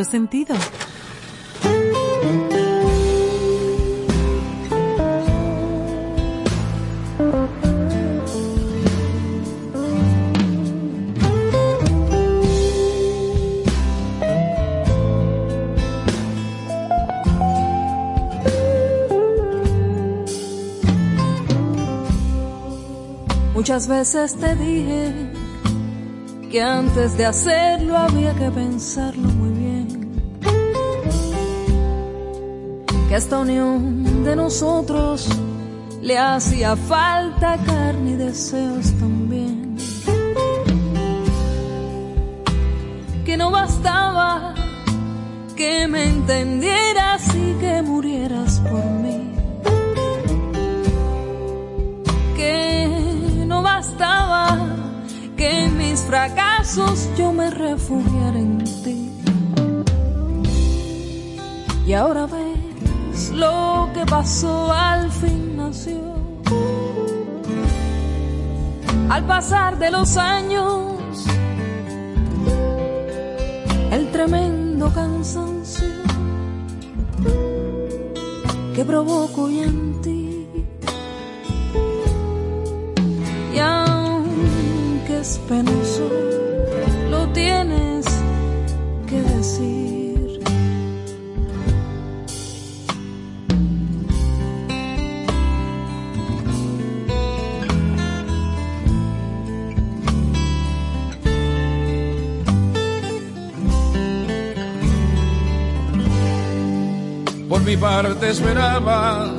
Sentido. Muchas veces te dije que antes de hacerlo había que pensarlo Que esta unión de nosotros le hacía falta carne y deseos también. Que no bastaba que me entendieras y que murieras por mí bastaba que en mis fracasos yo me refugiara en ti. Y ahora lo pasó al fin nació. Al pasar de los años, el tremendo cansancio que provoco y Parte esperaba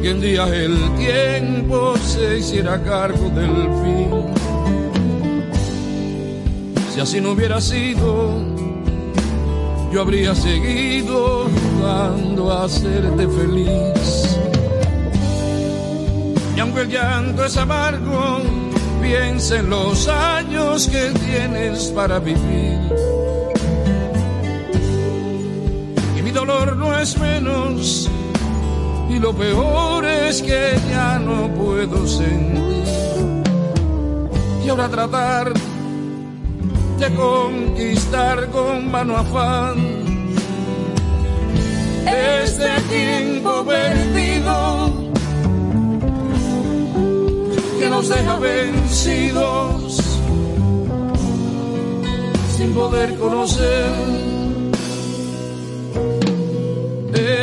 que un día el tiempo se hiciera cargo del fin si así no hubiera sido, yo habría seguido jugando a hacerte feliz. Y aunque el llanto es amargo, piensa en los años que tienes para vivir. Menos, y lo peor es que ya no puedo sentir. Y ahora tratar de conquistar con mano afán. Este tiempo perdido que nos deja vencidos sin poder conocer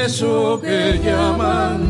eso que llaman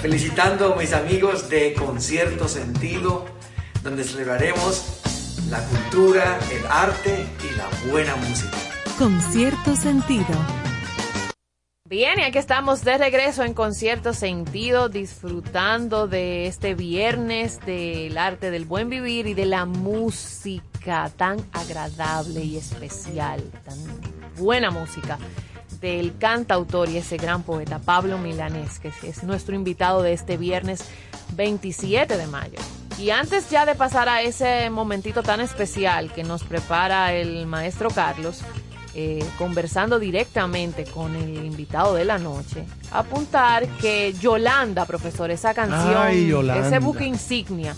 Felicitando a mis amigos de Concierto Sentido, donde celebraremos la cultura, el arte y la buena música. Con cierto sentido. Bien, y aquí estamos de regreso en Concierto Sentido, disfrutando de este viernes del arte del buen vivir y de la música tan agradable y especial, tan buena música del cantautor y ese gran poeta Pablo Milanés, que es nuestro invitado de este viernes 27 de mayo. Y antes ya de pasar a ese momentito tan especial que nos prepara el maestro Carlos, eh, conversando directamente con el invitado de la noche, apuntar que Yolanda, profesor, esa canción, ese buque insignia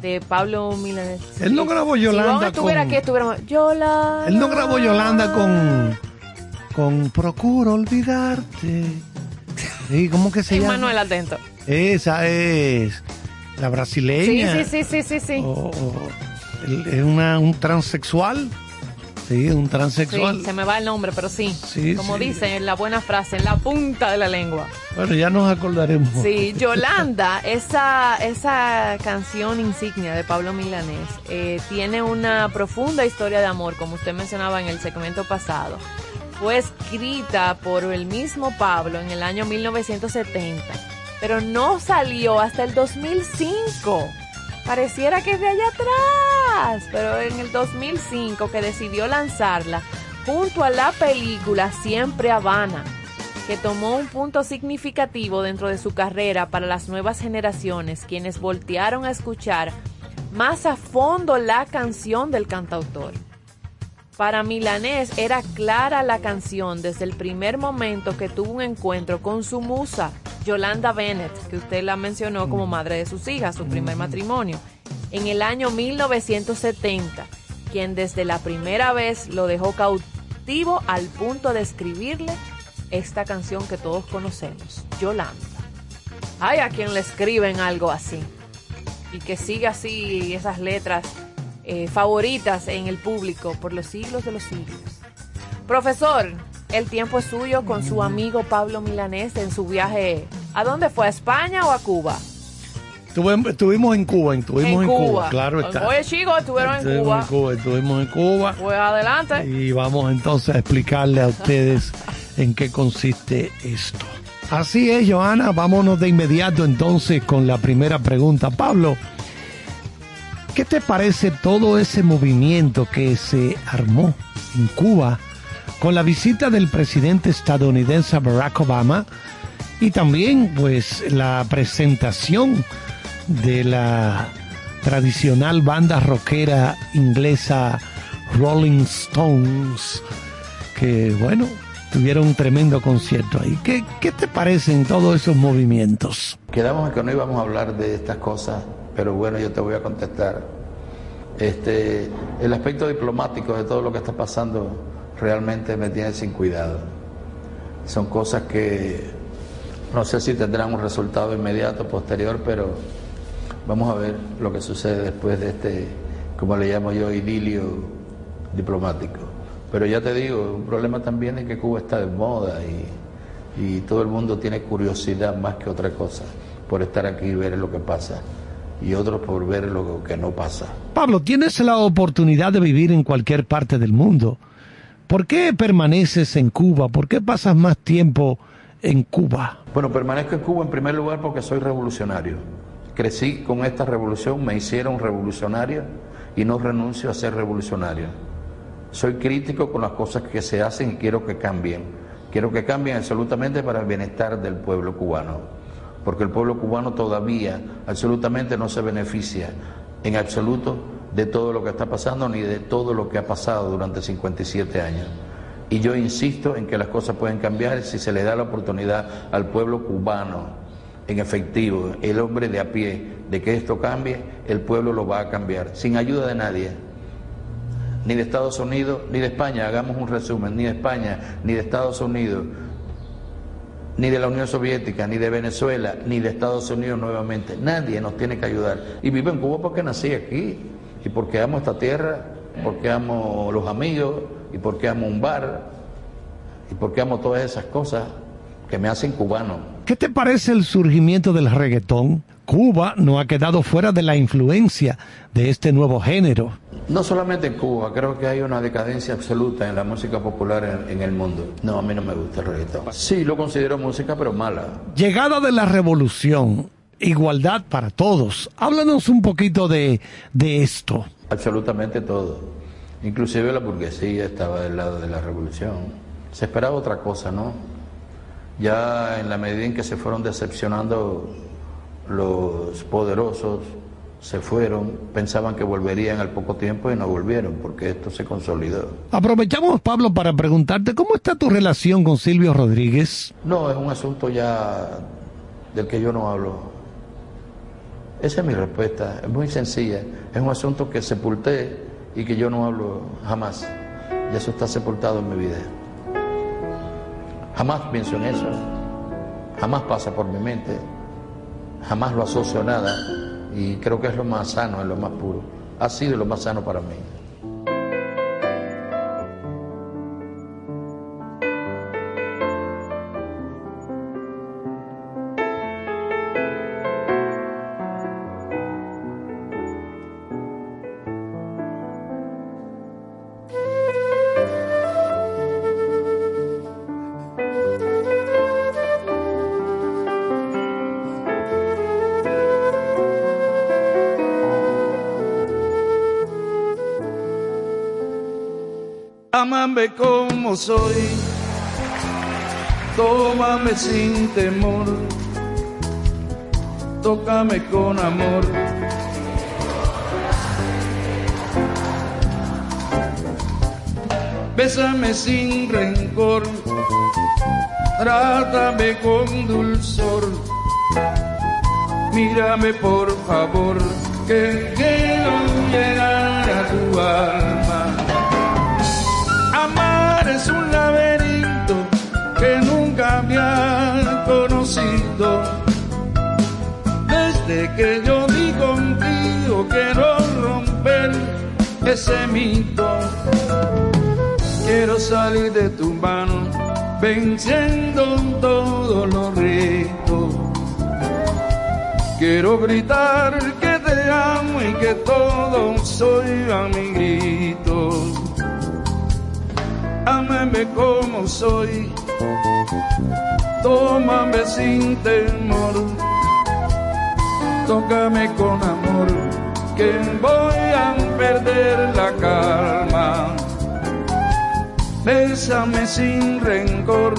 de Pablo Milanés. Él no grabó Yolanda si con... aquí, Yolanda. Él no grabó Yolanda con con Procuro olvidarte. ¿Y cómo que se llama? Manuel Atento. Esa es la brasileña. Sí, sí, sí, sí, sí. es una, un transexual. Sí, un transexual. Sí, se me va el nombre, pero sí. sí como dice en la buena frase, en la punta de la lengua. Bueno, ya nos acordaremos. Sí, Yolanda, esa, esa canción insignia de Pablo Milanés, eh, tiene una profunda historia de amor, como usted mencionaba en el segmento pasado. Fue escrita por el mismo Pablo en el año 1970 pero no salió hasta el 2005. Pareciera que es de allá atrás, pero en el 2005 que decidió lanzarla junto a la película Siempre Habana, que tomó un punto significativo dentro de su carrera para las nuevas generaciones, quienes voltearon a escuchar más a fondo la canción del cantautor. Para Milanés era clara la canción desde el primer momento que tuvo un encuentro con su musa, Yolanda Bennett, que usted la mencionó como madre de sus hijas, su primer matrimonio, en el año 1970, quien desde la primera vez lo dejó cautivo al punto de escribirle esta canción que todos conocemos, Yolanda. Hay a quien le escriben algo así y que siga así esas letras eh, favoritas en el público por los siglos de los siglos. Profesor, el tiempo es suyo con su amigo Pablo Milanés en su viaje. ¿A dónde fue? ¿A España o a Cuba? estuvimos en Cuba, estuvimos en, Cuba. claro está. Oye, chicos, estuvieron en Cuba. en Cuba. Estuvimos en Cuba. Pues adelante. Y vamos entonces a explicarle a ustedes en qué consiste esto. Así es, Joana, vámonos de inmediato entonces con la primera pregunta. Pablo, ¿qué te parece todo ese movimiento que se armó en Cuba con la visita del presidente estadounidense Barack Obama y también pues la presentación de la tradicional banda rockera inglesa Rolling Stones que bueno tuvieron un tremendo concierto ahí. ¿Qué, ¿Qué te parecen todos esos movimientos? Quedamos en que no íbamos a hablar de estas cosas, pero bueno, yo te voy a contestar. Este, el aspecto diplomático de todo lo que está pasando realmente me tiene sin cuidado. Son cosas que no sé si tendrán un resultado inmediato, posterior, pero vamos a ver lo que sucede después de este, como le llamo yo, idilio diplomático. Pero ya te digo, un problema también es que Cuba está de moda y, y todo el mundo tiene curiosidad más que otra cosa por estar aquí y ver lo que pasa y otros por ver lo que no pasa. Pablo, tienes la oportunidad de vivir en cualquier parte del mundo. ¿Por qué permaneces en Cuba? ¿Por qué pasas más tiempo en Cuba? Bueno, permanezco en Cuba en primer lugar porque soy revolucionario. Crecí con esta revolución, me hicieron revolucionario y no renuncio a ser revolucionario. Soy crítico con las cosas que se hacen y quiero que cambien. Quiero que cambien absolutamente para el bienestar del pueblo cubano, porque el pueblo cubano todavía absolutamente no se beneficia en absoluto de todo lo que está pasando ni de todo lo que ha pasado durante 57 años. Y yo insisto en que las cosas pueden cambiar si se le da la oportunidad al pueblo cubano, en efectivo, el hombre de a pie, de que esto cambie, el pueblo lo va a cambiar, sin ayuda de nadie ni de Estados Unidos, ni de España, hagamos un resumen, ni de España, ni de Estados Unidos, ni de la Unión Soviética, ni de Venezuela, ni de Estados Unidos nuevamente. Nadie nos tiene que ayudar. Y vivo en Cuba porque nací aquí, y porque amo esta tierra, porque amo los amigos, y porque amo un bar, y porque amo todas esas cosas que me hacen cubano. ¿Qué te parece el surgimiento del reggaetón? Cuba no ha quedado fuera de la influencia de este nuevo género. No solamente en Cuba, creo que hay una decadencia absoluta en la música popular en, el mundo. No, a mí no me gusta el reggaetón. Sí, lo considero música, pero mala. Llegada de la revolución, igualdad para todos. Háblanos un poquito de, de esto. Absolutamente todo. Inclusive la burguesía estaba del lado de la revolución. Se esperaba otra cosa, ¿no? Ya en la medida en que se fueron decepcionando los poderosos, se fueron, pensaban que volverían al poco tiempo y no volvieron porque esto se consolidó. Aprovechamos, Pablo, para preguntarte, ¿cómo está tu relación con Silvio Rodríguez? No, es un asunto ya del que yo no hablo. Esa es mi respuesta, es muy sencilla. Es un asunto que sepulté y que yo no hablo jamás. Y eso está sepultado en mi vida. Jamás pienso en eso. Jamás pasa por mi mente. Jamás lo asocio a nada y creo que es lo más sano, es lo más puro. Ha sido lo más sano para mí. Soy, tómame sin temor, tócame con amor. Bésame sin rencor, trátame con dulzor, mírame por favor, que quiero llegar a tu alma. Que yo di contigo quiero romper ese mito. Quiero salir de tu mano venciendo todos los ritos. Quiero gritar que te amo y que todo soy amiguito. Ámame como soy, tómame sin temor, tócame con amor, que voy a perder la calma. Bésame sin rencor,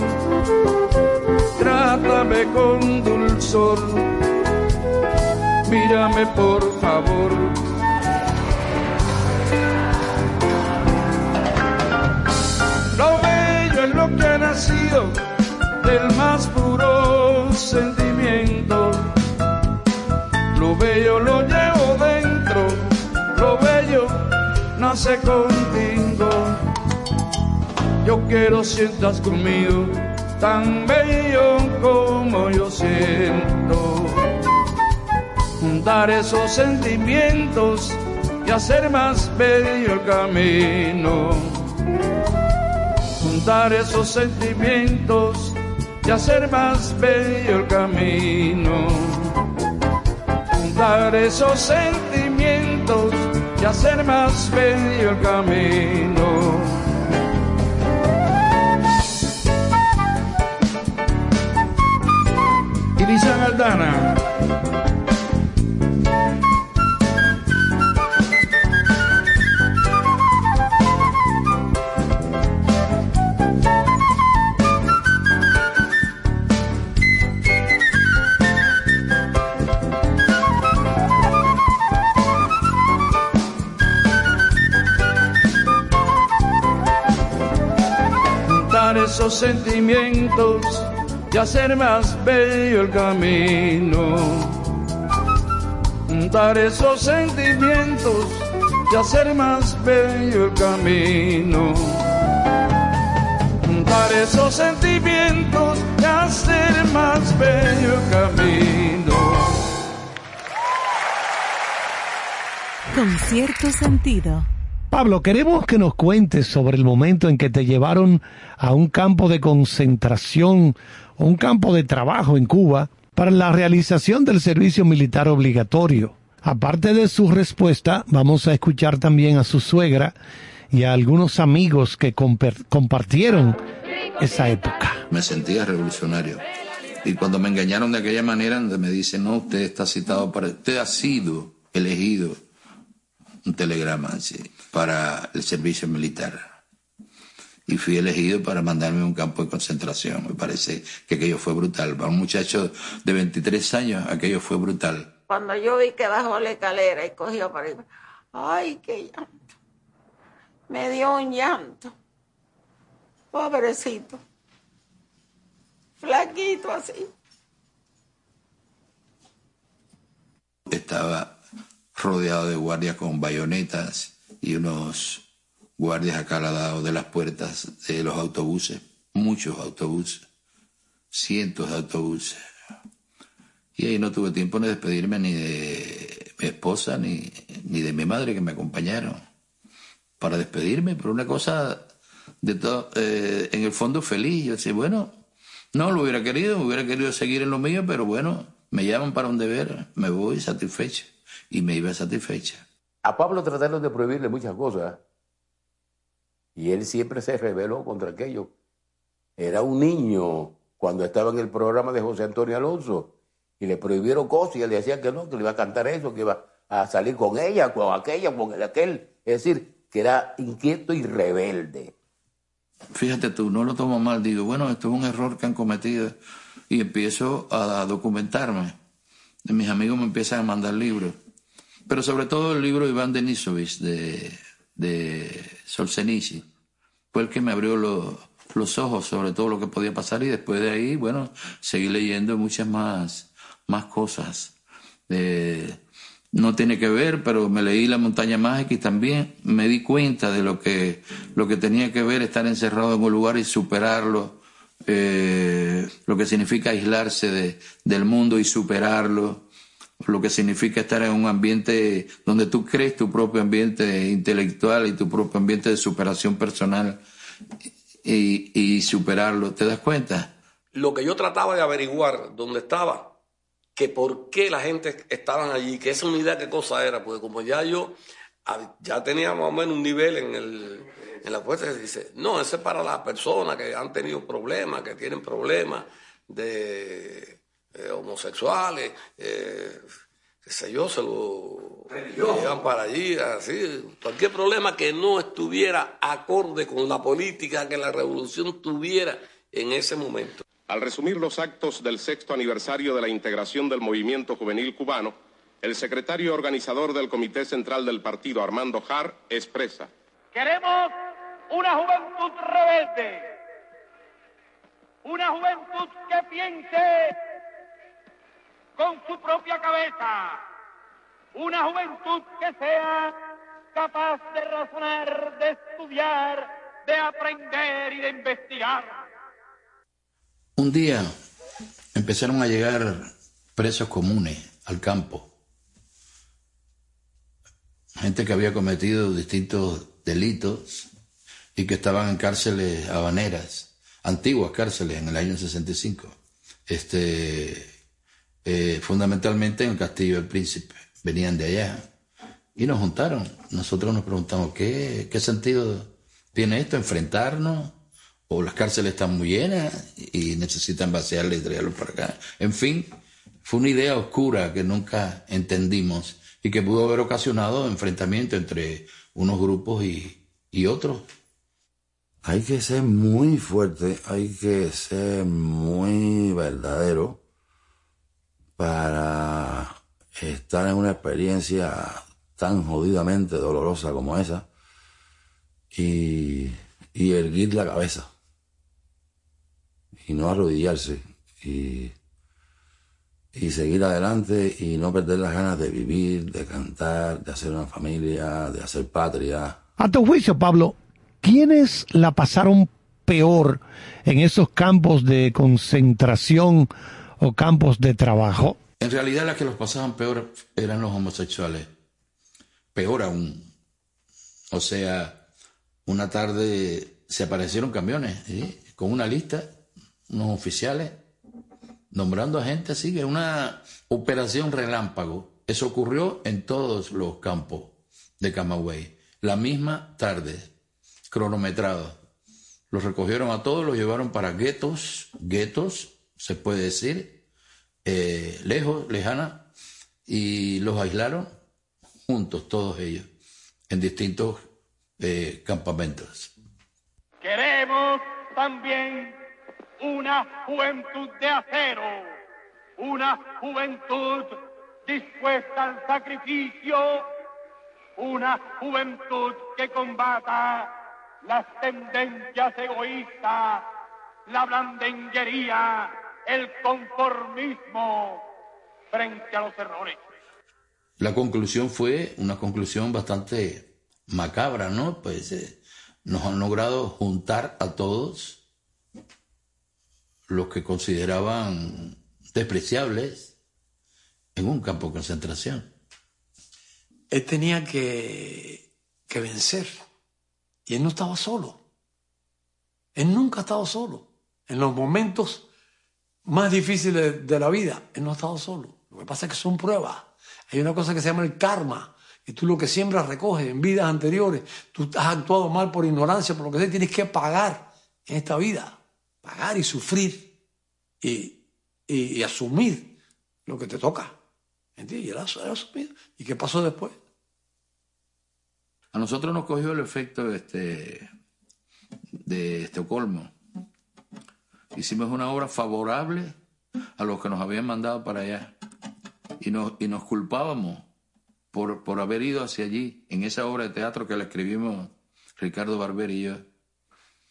trátame con dulzor, mírame por favor. Lo bello es lo que ha nacido del más puro sentimiento. Lo bello lo llevo dentro, lo bello nace contigo. Yo quiero sientas conmigo tan bello como yo siento. Juntar esos sentimientos y hacer más bello el camino. Juntar esos sentimientos y hacer más bello el camino. Juntar esos sentimientos y hacer más bello el camino. Lisa Aldana. Esos sentimientos y hacer más bello el camino. Dar esos sentimientos y hacer más bello el camino. Dar esos sentimientos y hacer más bello el camino. Con cierto sentido. Pablo, queremos que nos cuentes sobre el momento en que te llevaron a un campo de concentración un campo de trabajo en Cuba para la realización del servicio militar obligatorio. Aparte de su respuesta, vamos a escuchar también a su suegra y a algunos amigos que compartieron esa época. Me sentía revolucionario. Y cuando me engañaron de aquella manera, me dicen, no, usted está citado para, usted ha sido elegido, un telegrama, para el servicio militar y fui elegido para mandarme a un campo de concentración. Me parece que aquello fue brutal. Para un muchacho de 23 años, aquello fue brutal. Cuando yo vi que bajó la escalera y cogió para arriba, ¡ay, qué llanto! Me dio un llanto. Pobrecito. Flaquito así. Estaba rodeado de guardias con bayonetas y unos guardias acá lado de las puertas de los autobuses, muchos autobuses, cientos de autobuses. Y ahí no tuve tiempo de despedirme ni de mi esposa ni, ni de mi madre que me acompañaron para despedirme, pero una cosa de todo, eh, en el fondo feliz. Yo decía, bueno, no lo hubiera querido, hubiera querido seguir en lo mío, pero bueno, me llaman para un deber, me voy satisfecha. Y me iba satisfecha. A Pablo trataron de prohibirle muchas cosas. Y él siempre se rebeló contra aquello. Era un niño cuando estaba en el programa de José Antonio Alonso y le prohibieron cosas y él decía que no, que le iba a cantar eso, que iba a salir con ella, con aquella, con aquel. Es decir, que era inquieto y rebelde. fíjate tú, no lo tomo mal, digo, bueno, esto es un error que han cometido y empiezo a documentarme. Mis amigos me empiezan a mandar libros, pero sobre todo el libro de Iván Denisovich de, de Solzhenitsyn fue el que me abrió los, ojos sobre todo lo que podía pasar y después de ahí, bueno, seguí leyendo muchas más, más cosas. no tiene que ver, pero me leí La montaña mágica y también me di cuenta de lo que, lo que tenía que ver estar encerrado en un lugar y superarlo, eh, lo que significa aislarse de, del mundo y superarlo, lo que significa estar en un ambiente donde tú crees tu propio ambiente intelectual y tu propio ambiente de superación personal y, superarlo. ¿Te das cuenta? Lo que yo trataba de averiguar dónde estaba, que por qué la gente estaban allí, que esa unidad qué cosa era, porque como ya yo ya tenía más o menos un nivel en, el, en la puerta, se dice, no, ese es para las personas que han tenido problemas, que tienen problemas de eh, homosexuales, eh, qué sé yo, se lo llevan para allí, así. Cualquier problema que no estuviera acorde con la política que la revolución tuviera en ese momento. Al resumir los actos del sexto aniversario de la integración del movimiento juvenil cubano, el secretario organizador del Comité Central del Partido, Armando Jar, expresa. Queremos una juventud rebelde, una juventud que piense con su propia cabeza. Una juventud que sea capaz de razonar, de estudiar, de aprender y de investigar. Un día empezaron a llegar presos comunes al campo. Gente que había cometido distintos delitos y que estaban en cárceles habaneras, antiguas cárceles en el año 65. Este, eh, fundamentalmente en el Castillo del Príncipe. Venían de allá y nos juntaron. Nosotros nos preguntamos, ¿qué, qué sentido tiene esto? ¿Enfrentarnos? ¿O las cárceles están muy llenas y necesitan vaciarle y traerlo para acá? En fin, fue una idea oscura que nunca entendimos y que pudo haber ocasionado enfrentamiento entre unos grupos y, y otros. Hay que ser muy fuerte, hay que ser muy verdadero para estar en una experiencia tan jodidamente dolorosa como esa y, y erguir la cabeza y no arrodillarse y, y seguir adelante y no perder las ganas de vivir, de cantar, de hacer una familia, de hacer patria. A tu juicio, Pablo, ¿quiénes la pasaron peor en esos campos de concentración o campos de trabajo? En realidad las que los pasaban peor eran los homosexuales. Peor aún. O sea, una tarde se aparecieron camiones con una lista, unos oficiales, nombrando a gente así, una operación relámpago. Eso ocurrió en todos los campos de Camagüey. La misma tarde, cronometrado. Los recogieron a todos, los llevaron para guetos, guetos, se puede decir, eh, lejos, lejana, y los aislaron juntos, todos ellos, en distintos eh, campamentos. Queremos también una juventud de acero, una juventud dispuesta al sacrificio, una juventud que combata las tendencias egoístas, la blandenguería, el conformismo frente a los errores. La conclusión fue una conclusión bastante macabra, ¿no? Pues eh, nos han logrado juntar a todos los que consideraban despreciables en un campo de concentración. Él tenía que, que vencer y él no estaba solo. Él nunca ha estado solo. En los momentos más difíciles de la vida, él no ha estado solo. Lo que pasa es que son pruebas. Hay una cosa que se llama el karma, y tú lo que siembras recoges en vidas anteriores. Tú has actuado mal por ignorancia, por lo que sea, tienes que pagar en esta vida. Pagar y sufrir y, y, asumir lo que te toca. ¿Entiendes? Y él ha, asumido. ¿Y qué pasó después? A nosotros nos cogió el efecto este, de Estocolmo. Hicimos una obra favorable a los que nos habían mandado para allá y nos, y nos culpábamos por, por haber ido hacia allí, en esa obra de teatro que le escribimos Ricardo Barber y yo.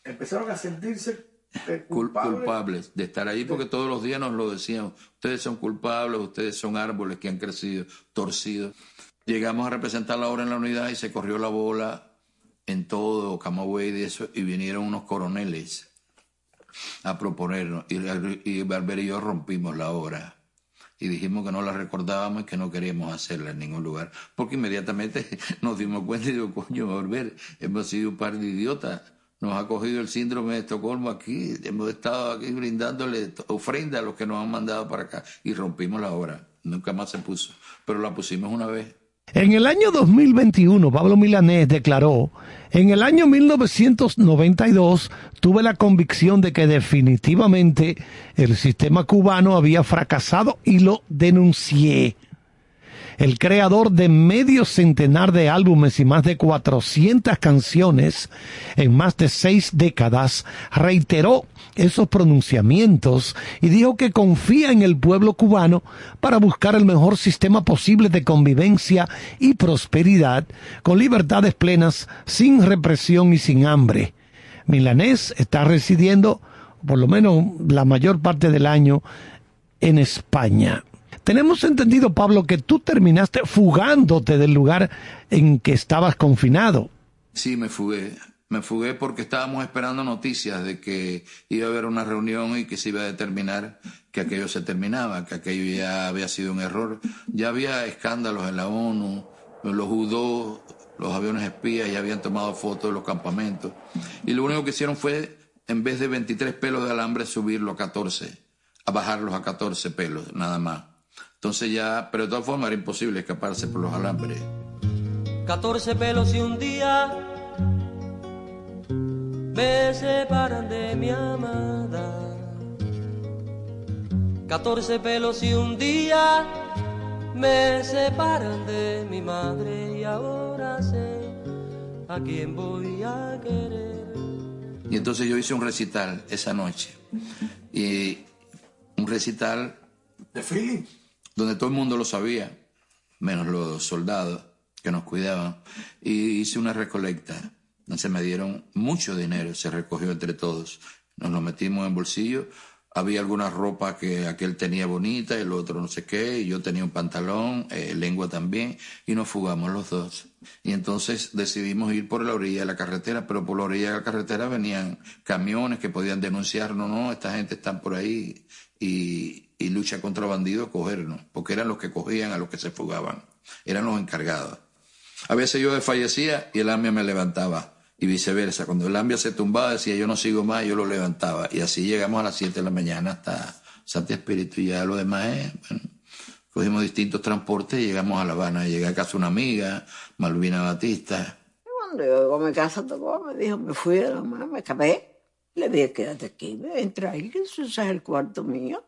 Empezaron a sentirse culpables. culpables de estar allí porque todos los días nos lo decían, ustedes son culpables, ustedes son árboles que han crecido torcidos. Llegamos a representar la obra en la unidad y se corrió la bola en todo Camagüey y eso, y vinieron unos coroneles a proponernos. Y, y y yo rompimos la obra. Y dijimos que no la recordábamos y que no queríamos hacerla en ningún lugar. Porque inmediatamente nos dimos cuenta y digo, coño, Barber, hemos sido un par de idiotas. Nos ha cogido el síndrome de Estocolmo aquí. Hemos estado aquí brindándole ofrenda a los que nos han mandado para acá. Y rompimos la obra. Nunca más se puso. Pero la pusimos una vez. En el año 2021, Pablo Milanés declaró, en el año 1992 tuve la convicción de que definitivamente el sistema cubano había fracasado y lo denuncié el creador de medio centenar de álbumes y más de 400 canciones en más de seis décadas, reiteró esos pronunciamientos y dijo que confía en el pueblo cubano para buscar el mejor sistema posible de convivencia y prosperidad, con libertades plenas, sin represión y sin hambre. Milanés está residiendo, por lo menos la mayor parte del año, en España. Tenemos entendido, Pablo, que tú terminaste fugándote del lugar en que estabas confinado. Sí, me fugué. Me fugué porque estábamos esperando noticias de que iba a haber una reunión y que se iba a determinar que aquello se terminaba, que aquello ya había sido un error. Ya había escándalos en la ONU, los judó, los aviones espías ya habían tomado fotos de los campamentos. Y lo único que hicieron fue, en vez de 23 pelos de alambre, subirlo a 14, a bajarlos a 14 pelos, nada más. Entonces ya, pero de todas formas era imposible escaparse por los alambres. 14 pelos y un día me separan de mi amada. 14 pelos y un día me separan de mi madre y ahora sé a quién voy a querer. Y entonces yo hice un recital esa noche. Y un recital... ¿De feeling? Donde todo el mundo lo sabía, menos los soldados que nos cuidaban, y hice una recolecta. Entonces me dieron mucho dinero, se recogió entre todos. Nos lo metimos en bolsillo. Había alguna ropa que aquel tenía bonita, el otro no sé qué, y yo tenía un pantalón, eh, lengua también, y nos fugamos los dos. Y entonces decidimos ir por la orilla de la carretera, pero por la orilla de la carretera venían camiones que podían denunciar, no, no, esta gente está por ahí, y, y lucha contra bandidos cogernos, porque eran los que cogían a los que se fugaban, eran los encargados. A veces yo desfallecía y el AMIA me levantaba, y viceversa. Cuando el AMIA se tumbaba, decía yo no sigo más, yo lo levantaba. Y así llegamos a las 7 de la mañana hasta Santi Espíritu, y ya lo demás es, cogimos distintos transportes y llegamos a La Habana. Llegué a casa una amiga, Malvina Batista. Cuando yo a mi casa tocó, me dijo, me fui de la mano, me escapé. Le dije, quédate aquí, entra ahí, que ese es el cuarto mío.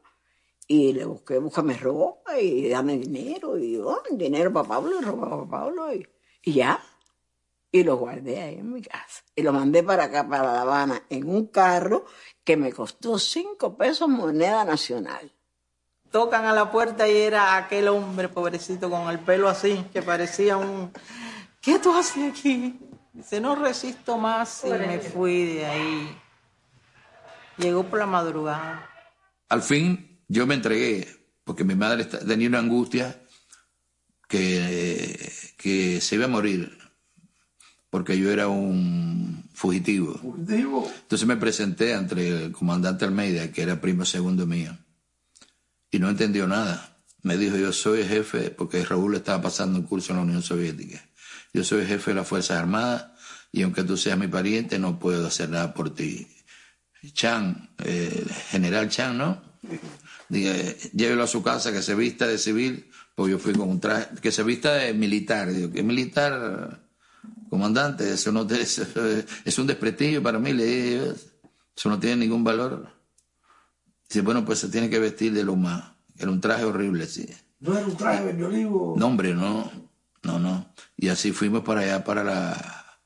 Y le busqué, búscame ropa y dame dinero. Y yo, dinero para Pablo, ropa para Pablo. Y, y, ya. Y lo guardé ahí en mi casa. Y lo mandé para acá, para La Habana, en un carro que me costó cinco pesos moneda nacional. Tocan a la puerta y era aquel hombre pobrecito con el pelo así, que parecía un... ¿Qué tú haces aquí? Dice, no resisto más y me fui de ahí. Llegó por la madrugada. Al fin yo me entregué, porque mi madre tenía una angustia que, que se iba a morir, porque yo era un fugitivo. ¿Fugitivo? Entonces me presenté ante el comandante Almeida, que era primo segundo mío, y no entendió nada. Me dijo, yo soy jefe, porque Raúl estaba pasando un curso en la Unión Soviética. Yo soy jefe de las Fuerzas Armadas y aunque tú seas mi pariente, no puedo hacer nada por ti. Chan, eh, general Chan, ¿no? Dije, llévelo a su casa, que se vista de civil, pues yo fui con un traje, que se vista de militar. Digo, ¿qué militar? Comandante, eso no es un desprestigio para mí, le dije, eso no tiene ningún valor. Dice, bueno, pues se tiene que vestir de lo más. Era un traje horrible, sí. ¿No era un traje de olivo? No, hombre, no. No, no. Y así fuimos para allá, para la,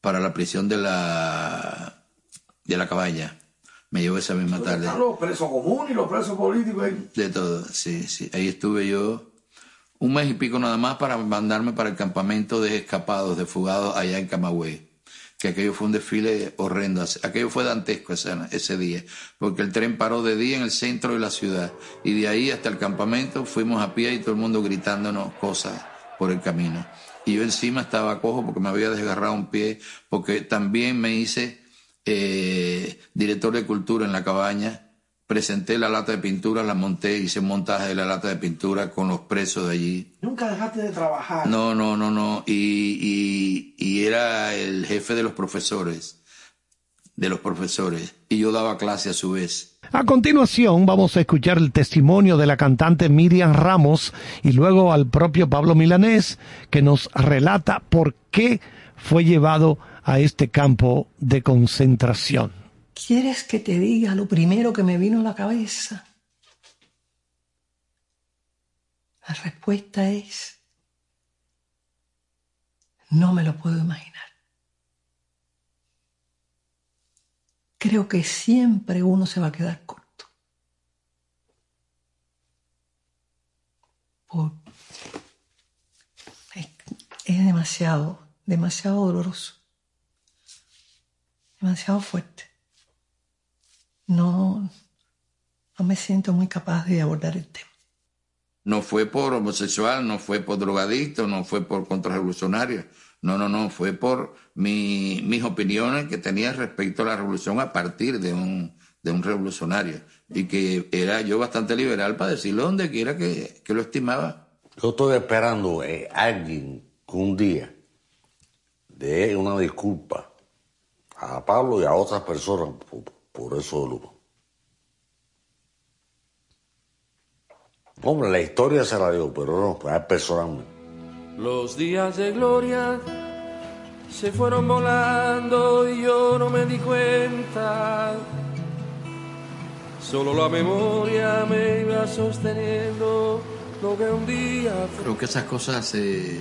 para la prisión de la de la cabaña. Me llevó esa misma tarde. los presos comunes y los presos políticos ahí? De todo, sí, sí. Ahí estuve yo un mes y pico nada más para mandarme para el campamento de escapados, de fugados allá en Camagüey. Que aquello fue un desfile horrendo. Aquello fue dantesco ese, ese día, porque el tren paró de día en el centro de la ciudad. Y de ahí hasta el campamento fuimos a pie y todo el mundo gritándonos cosas por el camino. Y yo encima estaba cojo porque me había desgarrado un pie, porque también me hice eh, director de cultura en la cabaña presenté la lata de pintura, la monté, hice un montaje de la lata de pintura con los presos de allí. ¿Nunca dejaste de trabajar? No, no, no, no. Y, y, era el jefe de los profesores, de los profesores. Y yo daba clase a su vez. A continuación vamos a escuchar el testimonio de la cantante Miriam Ramos y luego al propio Pablo Milanés que nos relata por qué fue llevado a este campo de concentración. ¿Quieres que te diga lo primero que me vino a la cabeza? La respuesta es, no me lo puedo imaginar. Creo que siempre uno se va a quedar corto. es demasiado, demasiado doloroso, demasiado fuerte no, no me siento muy capaz de abordar el tema. No fue por homosexual, no fue por drogadicto, no fue por contrarrevolucionario. No, no, no, fue por mi, mis opiniones que tenía respecto a la revolución a partir de un, de un revolucionario. Y que era yo bastante liberal para decirlo donde quiera que, que lo estimaba. Yo estoy esperando a eh, alguien que un día dé una disculpa a Pablo y a otras personas por eso lo... Hombre, la historia se la dio, pero no, pues, es personalmente. Los días de gloria se fueron volando y yo no me di cuenta. Solo la memoria me iba sosteniendo lo que un día... Creo que esas cosas se,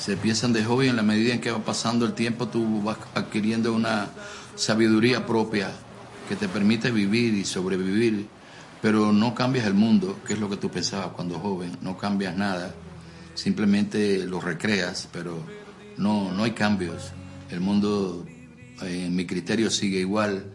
se piensan de joven en la medida en que va pasando el tiempo, tú vas adquiriendo una sabiduría propia que te permite vivir y sobrevivir, pero no cambias el mundo, que es lo que tú pensabas cuando joven, no cambias nada, simplemente lo recreas, pero no, no hay cambios. El mundo, en mi criterio, sigue igual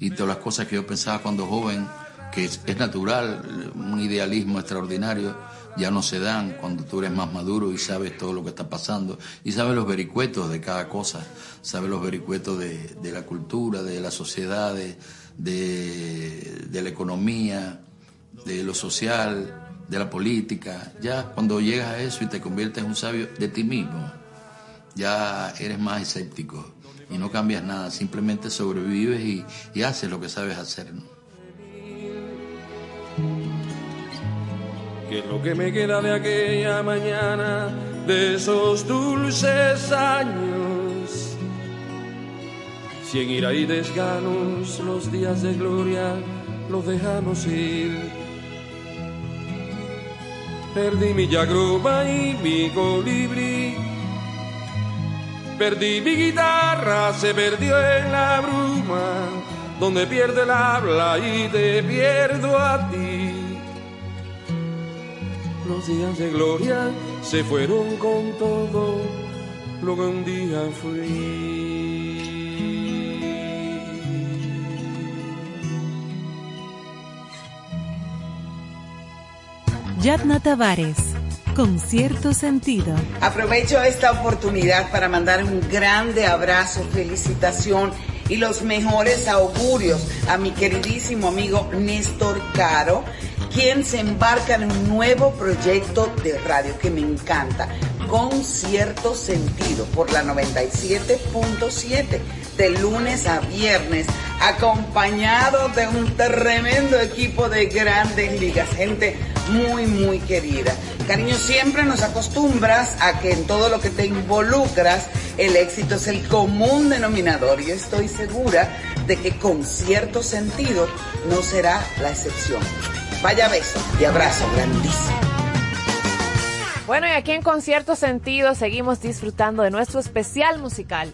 y todas las cosas que yo pensaba cuando joven, que es natural, un idealismo extraordinario, ya no se dan cuando tú eres más maduro y sabes todo lo que está pasando y sabes los vericuetos de cada cosa, sabes los vericuetos de, la cultura, de la sociedad, de, la economía, de lo social, de la política. Ya cuando llegas a eso y te conviertes en un sabio de ti mismo, ya eres más escéptico y no cambias nada, simplemente sobrevives y haces lo que sabes hacer. ¿Qué es lo que me queda de aquella mañana, de esos dulces años? Si en ira y desganos los días de gloria los dejamos ir. Perdí mi yagroba y mi colibrí. Perdí mi guitarra, se perdió en la bruma, donde pierde el habla y te pierdo a ti. Los días de gloria se fueron con todo lo que un día fui. Yatna Tavares, con cierto sentido. Aprovecho esta oportunidad para mandar un grande abrazo, felicitación y los mejores augurios a mi queridísimo amigo Néstor Caro, quien se embarca en un nuevo proyecto de radio que me encanta, con cierto sentido, por la 97.7, de lunes a viernes, acompañado de un tremendo equipo de grandes ligas, gente muy, muy querida. Cariño, siempre nos acostumbras a que en todo lo que te involucras, el éxito es el común denominador. Y estoy segura de que con cierto sentido no será la excepción. Vaya beso y abrazo grandísimo. Bueno, y aquí en Concierto Sentido seguimos disfrutando de nuestro especial musical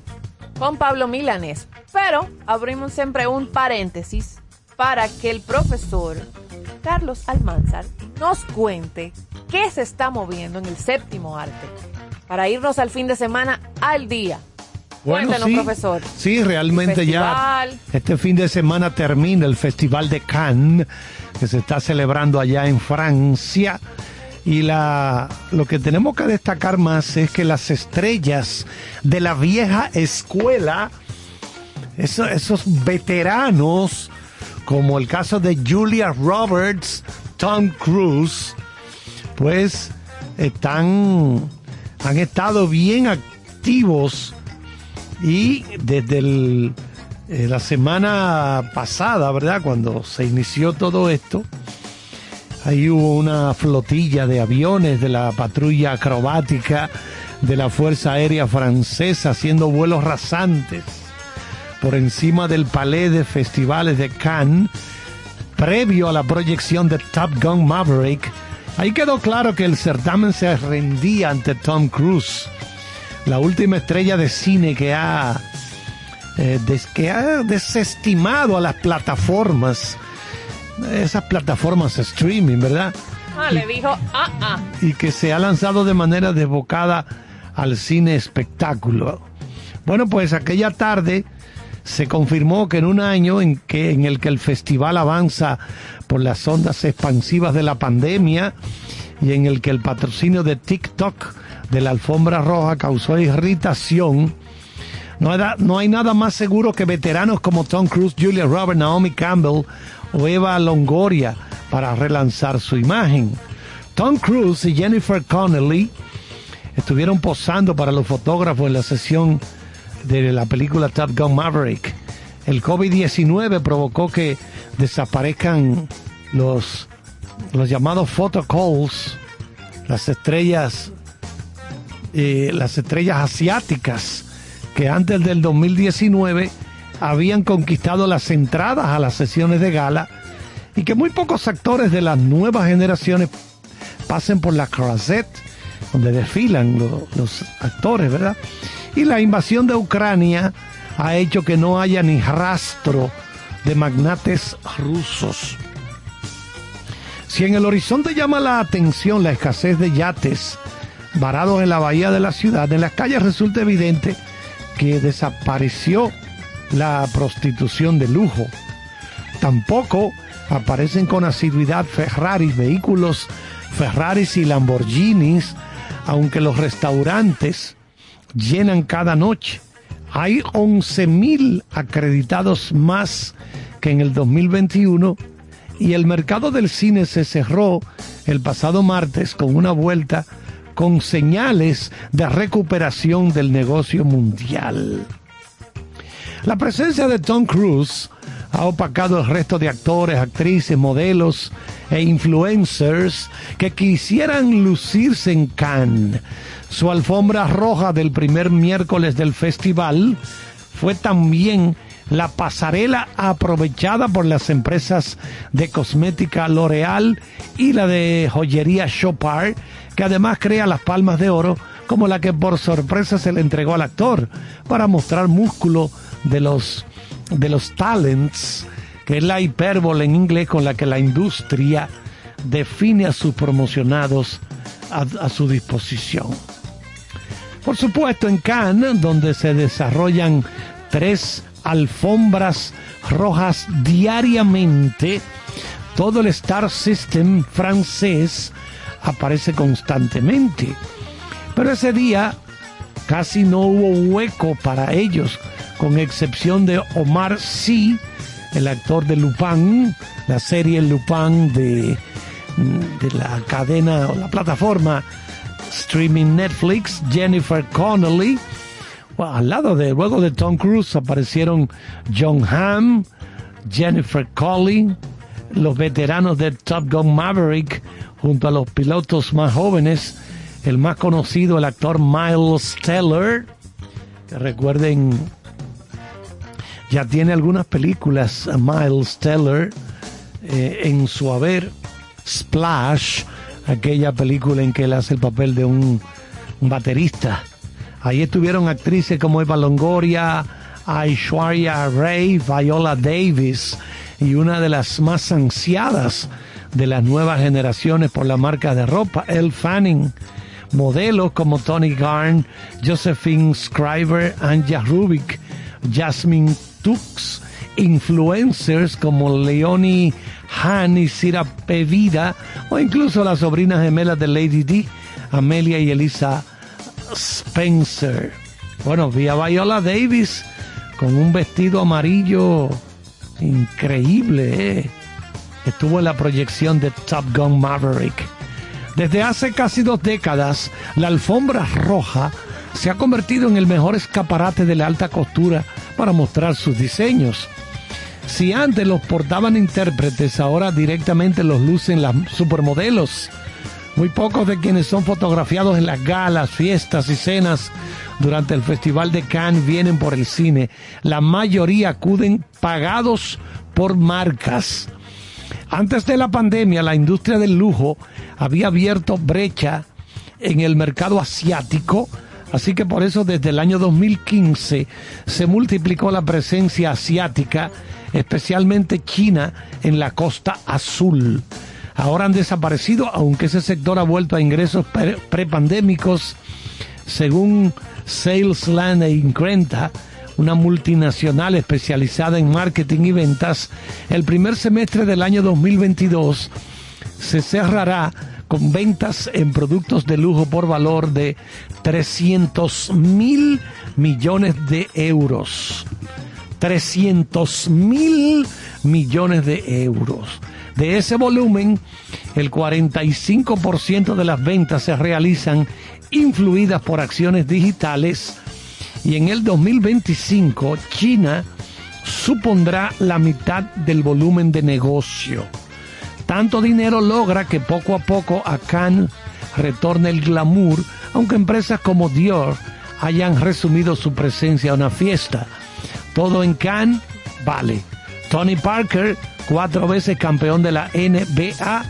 con Pablo Milanes. Pero abrimos siempre un paréntesis para que el profesor Carlos Almanzar nos cuente qué se está moviendo en el séptimo arte para irnos al fin de semana al día. Bueno, sí, profesor. Sí, realmente ya este fin de semana termina el Festival de Cannes que se está celebrando allá en Francia. Y la, lo que tenemos que destacar más es que las estrellas de la vieja escuela, eso- esos veteranos, como el caso de Julia Roberts, Tom Cruise, pues están, han estado bien activos y desde eh, la semana pasada, ¿verdad? Cuando se inició todo esto, ahí hubo una flotilla de aviones de la patrulla acrobática de la Fuerza Aérea Francesa haciendo vuelos rasantes por encima del Palais de Festivales de Cannes, previo a la proyección de Top Gun Maverick. Ahí quedó claro que el certamen se rendía ante Tom Cruise, la última estrella de cine que ha, eh, des- que ha desestimado a las plataformas, esas plataformas streaming, ¿verdad? Ah, le dijo, ah, ah. y que se ha lanzado de manera desbocada al cine espectáculo. Bueno, pues aquella tarde se confirmó que en un año en, que, en el que el festival avanza por las ondas expansivas de la pandemia y en el que el patrocinio de TikTok de la alfombra roja causó irritación, no, hay nada más seguro que veteranos como Tom Cruise, Julia Roberts, Naomi Campbell o Eva Longoria para relanzar su imagen. Tom Cruise y Jennifer Connelly estuvieron posando para los fotógrafos en la sesión de la película Top Gun Maverick. El COVID-19 provocó que desaparezcan los, los llamados photo calls, las estrellas, eh, las estrellas asiáticas que antes del 2019 habían conquistado las entradas a las sesiones de gala y que muy pocos actores de las nuevas generaciones pasen por la Croisette, donde desfilan lo- los actores, ¿verdad? Y la invasión de Ucrania ha hecho que no haya ni rastro de magnates rusos. Si en el horizonte llama la atención la escasez de yates varados en la bahía de la ciudad, en las calles resulta evidente que desapareció la prostitución de lujo. Tampoco aparecen con asiduidad Ferraris, vehículos Ferraris y Lamborghinis, aunque los restaurantes llenan cada noche. Hay 11.000 acreditados más que en el 2021 y el mercado del cine se cerró el pasado martes con una vuelta con señales de recuperación del negocio mundial. La presencia de Tom Cruise ha opacado el resto de actores, actrices, modelos e influencers que quisieran lucirse en Cannes. Su alfombra roja del primer miércoles del festival fue también la pasarela aprovechada por las empresas de cosmética L'Oreal y la de joyería Chopard, que además crea las palmas de oro como la que por sorpresa se le entregó al actor para mostrar músculo de los de los talents, que es la hipérbole en inglés con la que la industria define a sus promocionados a, a su disposición. Por supuesto, en Cannes, donde se desarrollan tres alfombras rojas diariamente, todo el Star System francés aparece constantemente. Pero ese día casi no hubo hueco para ellos, con excepción de Omar Sy, el actor de Lupin, la serie Lupin de, de la cadena o la plataforma streaming Netflix, Jennifer Connelly. Al lado de, luego de Tom Cruise aparecieron John Hamm, Jennifer Colley, los veteranos de Top Gun Maverick, junto a los pilotos más jóvenes, el más conocido, el actor Miles Teller, que recuerden, ya tiene algunas películas, Miles Teller, eh, en su haber, Splash, aquella película en que él hace el papel de un baterista. Ahí estuvieron actrices como Eva Longoria, Aishwarya Ray, Viola Davis y una de las más ansiadas de las nuevas generaciones por la marca de ropa, Elle Fanning. Modelos como Tony Garn, Josephine Scriber, Anja Rubik, Jasmine Tux, influencers como Leonie Han y Cira Pevida, o incluso las sobrinas gemelas de Lady D, Amelia y Elisa Spencer. Bueno, vi a Viola Davis con un vestido amarillo increíble, ¿eh? Estuvo en la proyección de Top Gun Maverick. Desde hace casi dos décadas, la alfombra roja se ha convertido en el mejor escaparate de la alta costura para mostrar sus diseños. Si antes los portaban intérpretes, ahora directamente los lucen las supermodelos. Muy pocos de quienes son fotografiados en las galas, fiestas y cenas durante el Festival de Cannes vienen por el cine. La mayoría acuden pagados por marcas. Antes de la pandemia, la industria del lujo había abierto brecha en el mercado asiático, así que por eso desde el año 2015 se multiplicó la presencia asiática, especialmente China, en la costa azul. Ahora han desaparecido, aunque ese sector ha vuelto a ingresos prepandémicos, según Salesland e Increnta, una multinacional especializada en marketing y ventas, el primer semestre del año 2022 se cerrará con ventas en productos de lujo por valor de 300 mil millones de euros. 300 mil millones de euros. De ese volumen, el 45% de las ventas se realizan influidas por acciones digitales y en el 2025 China supondrá la mitad del volumen de negocio. Tanto dinero logra que poco a poco a Cannes retorne el glamour, aunque empresas como Dior hayan resumido su presencia a una fiesta. Todo en Cannes vale. Tony Parker, cuatro veces campeón de la NBA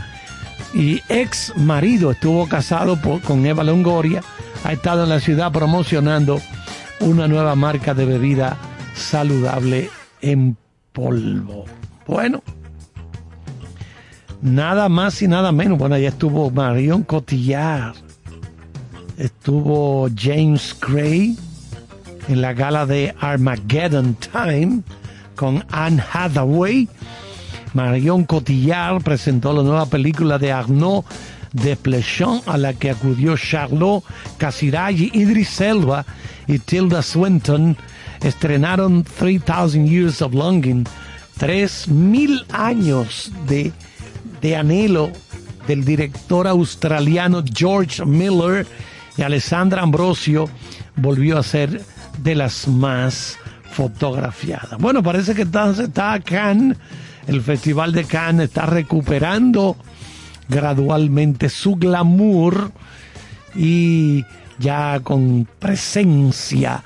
y ex marido, estuvo casado con Eva Longoria, ha estado en la ciudad promocionando una nueva marca de bebida saludable en polvo. Bueno, nada más y nada menos. Bueno, ya estuvo Marion Cotillard, estuvo James Gray en la gala de Armageddon Time con Anne Hathaway. Marion Cotillard presentó la nueva película de Arnaud Desplechin a la que acudió Charlot Casiraghi, Idris Elba y Tilda Swinton estrenaron 3000 Years of Longing, 3000 años de, de anhelo del director australiano George Miller y Alessandra Ambrosio volvió a ser de las más fotografiadas. Bueno, parece que entonces está Cannes, el Festival de Cannes está recuperando gradualmente su glamour y ya con presencia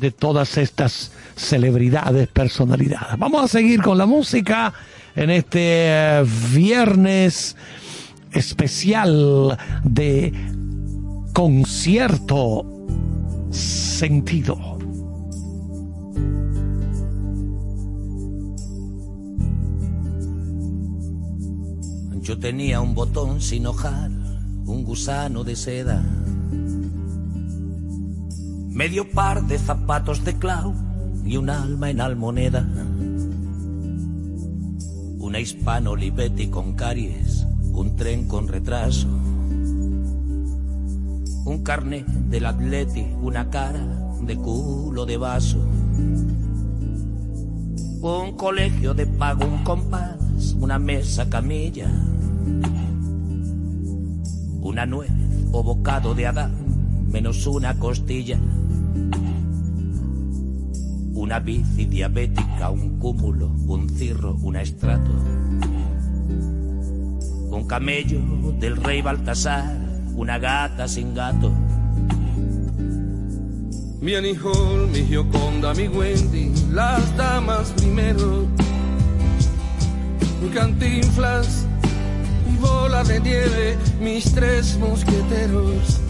de todas estas celebridades, personalidades. Vamos a seguir con la música en este eh, viernes especial de concierto sentido. Yo tenía un botón sin hojar, un gusano de seda medio par de zapatos de clau y un alma en almoneda. Una hispano Olivetti con caries, un tren con retraso. Un carnet del atleti, una cara de culo de vaso. Un colegio de pago, un compás, una mesa camilla. Una nuez o bocado de Adán, menos una costilla. Una bici diabética, un cúmulo, un cirro, un estrato, un camello del rey Baltasar, una gata sin gato. Mi Anijol, mi Gioconda, mi Wendy, las damas primero, cantinflas, bola de nieve, mis tres mosqueteros,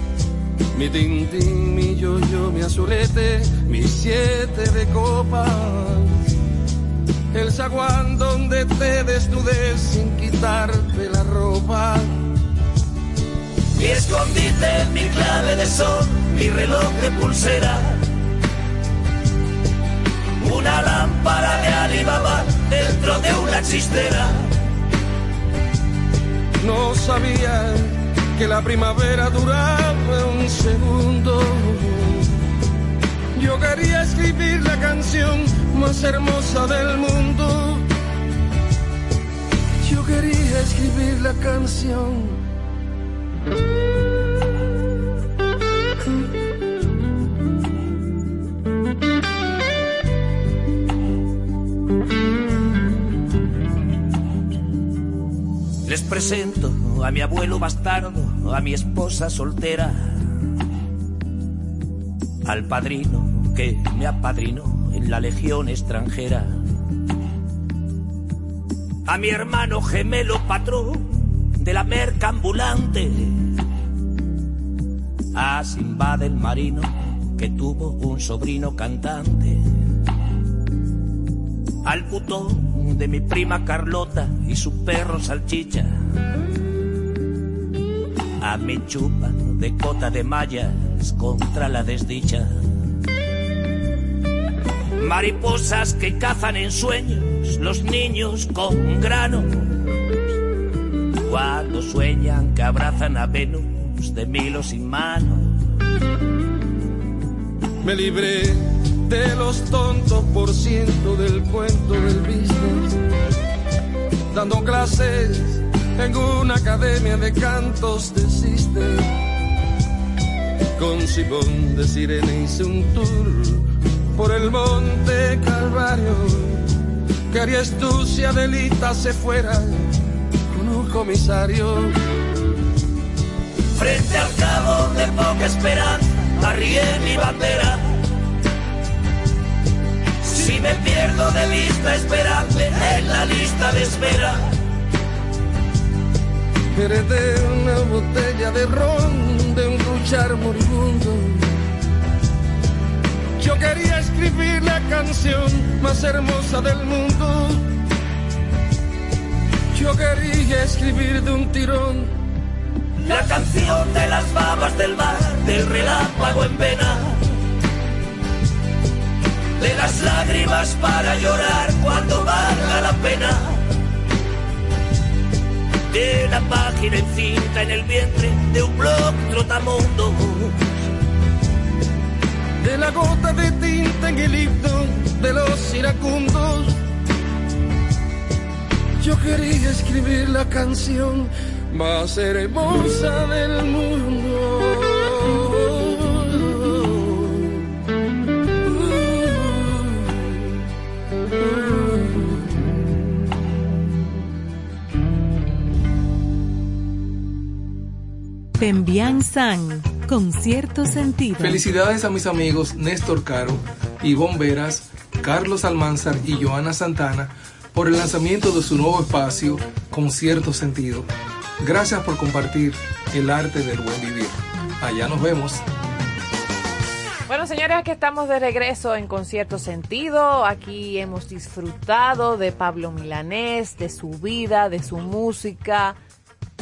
mi Tintín, mi yo yo mi azulete, mis siete de copas. El zaguán donde te desnudes sin quitarte la ropa. Mi escondite, mi clave de sol, mi reloj de pulsera. Una lámpara de Alibaba dentro de una chistera. No sabía que la primavera duraba un segundo. Yo quería escribir la canción más hermosa del mundo. Yo quería escribir la canción. Les presento a mi abuelo bastardo, a mi esposa soltera, al padrino que me apadrinó en la legión extranjera, a mi hermano gemelo patrón de la merca ambulante, a Simba del marino que tuvo un sobrino cantante, al putón de mi prima Carlota y su perro salchicha. A mi chupa de cota de mallas contra la desdicha. Mariposas que cazan en sueños los niños con grano. Cuando sueñan que abrazan a Venus de milo sin mano. Me libré de los tontos por ciento del cuento del business, dando clases en una academia de cantos de Sister. Con Simón de Sirena hice un tour por el monte Calvario. ¿Qué harías tú si Adelita se fuera con un comisario? Frente al cabo de poca esperanza, arrié mi bandera si me pierdo de vista, esperadme en la lista de espera. Heredé una botella de ron de un luchar moribundo. Yo quería escribir la canción más hermosa del mundo. Yo quería escribir de un tirón la canción de las babas del mar, del relámpago en vena de las lágrimas para llorar cuando valga la pena. De la página encinta en el vientre de un blog trotamundo. De la gota de tinta en el himno de los iracundos. Yo quería escribir la canción más hermosa del mundo. Pembian San, con cierto sentido. Felicidades a mis amigos Néstor Caro, Ivonne Veras, Carlos Almanzar y Joana Santana por el lanzamiento de su nuevo espacio con cierto sentido. Gracias por compartir el arte del buen vivir. Allá nos vemos. Bueno, señores, aquí estamos de regreso en Concierto Sentido. Aquí hemos disfrutado de Pablo Milanés, de su vida, de su música,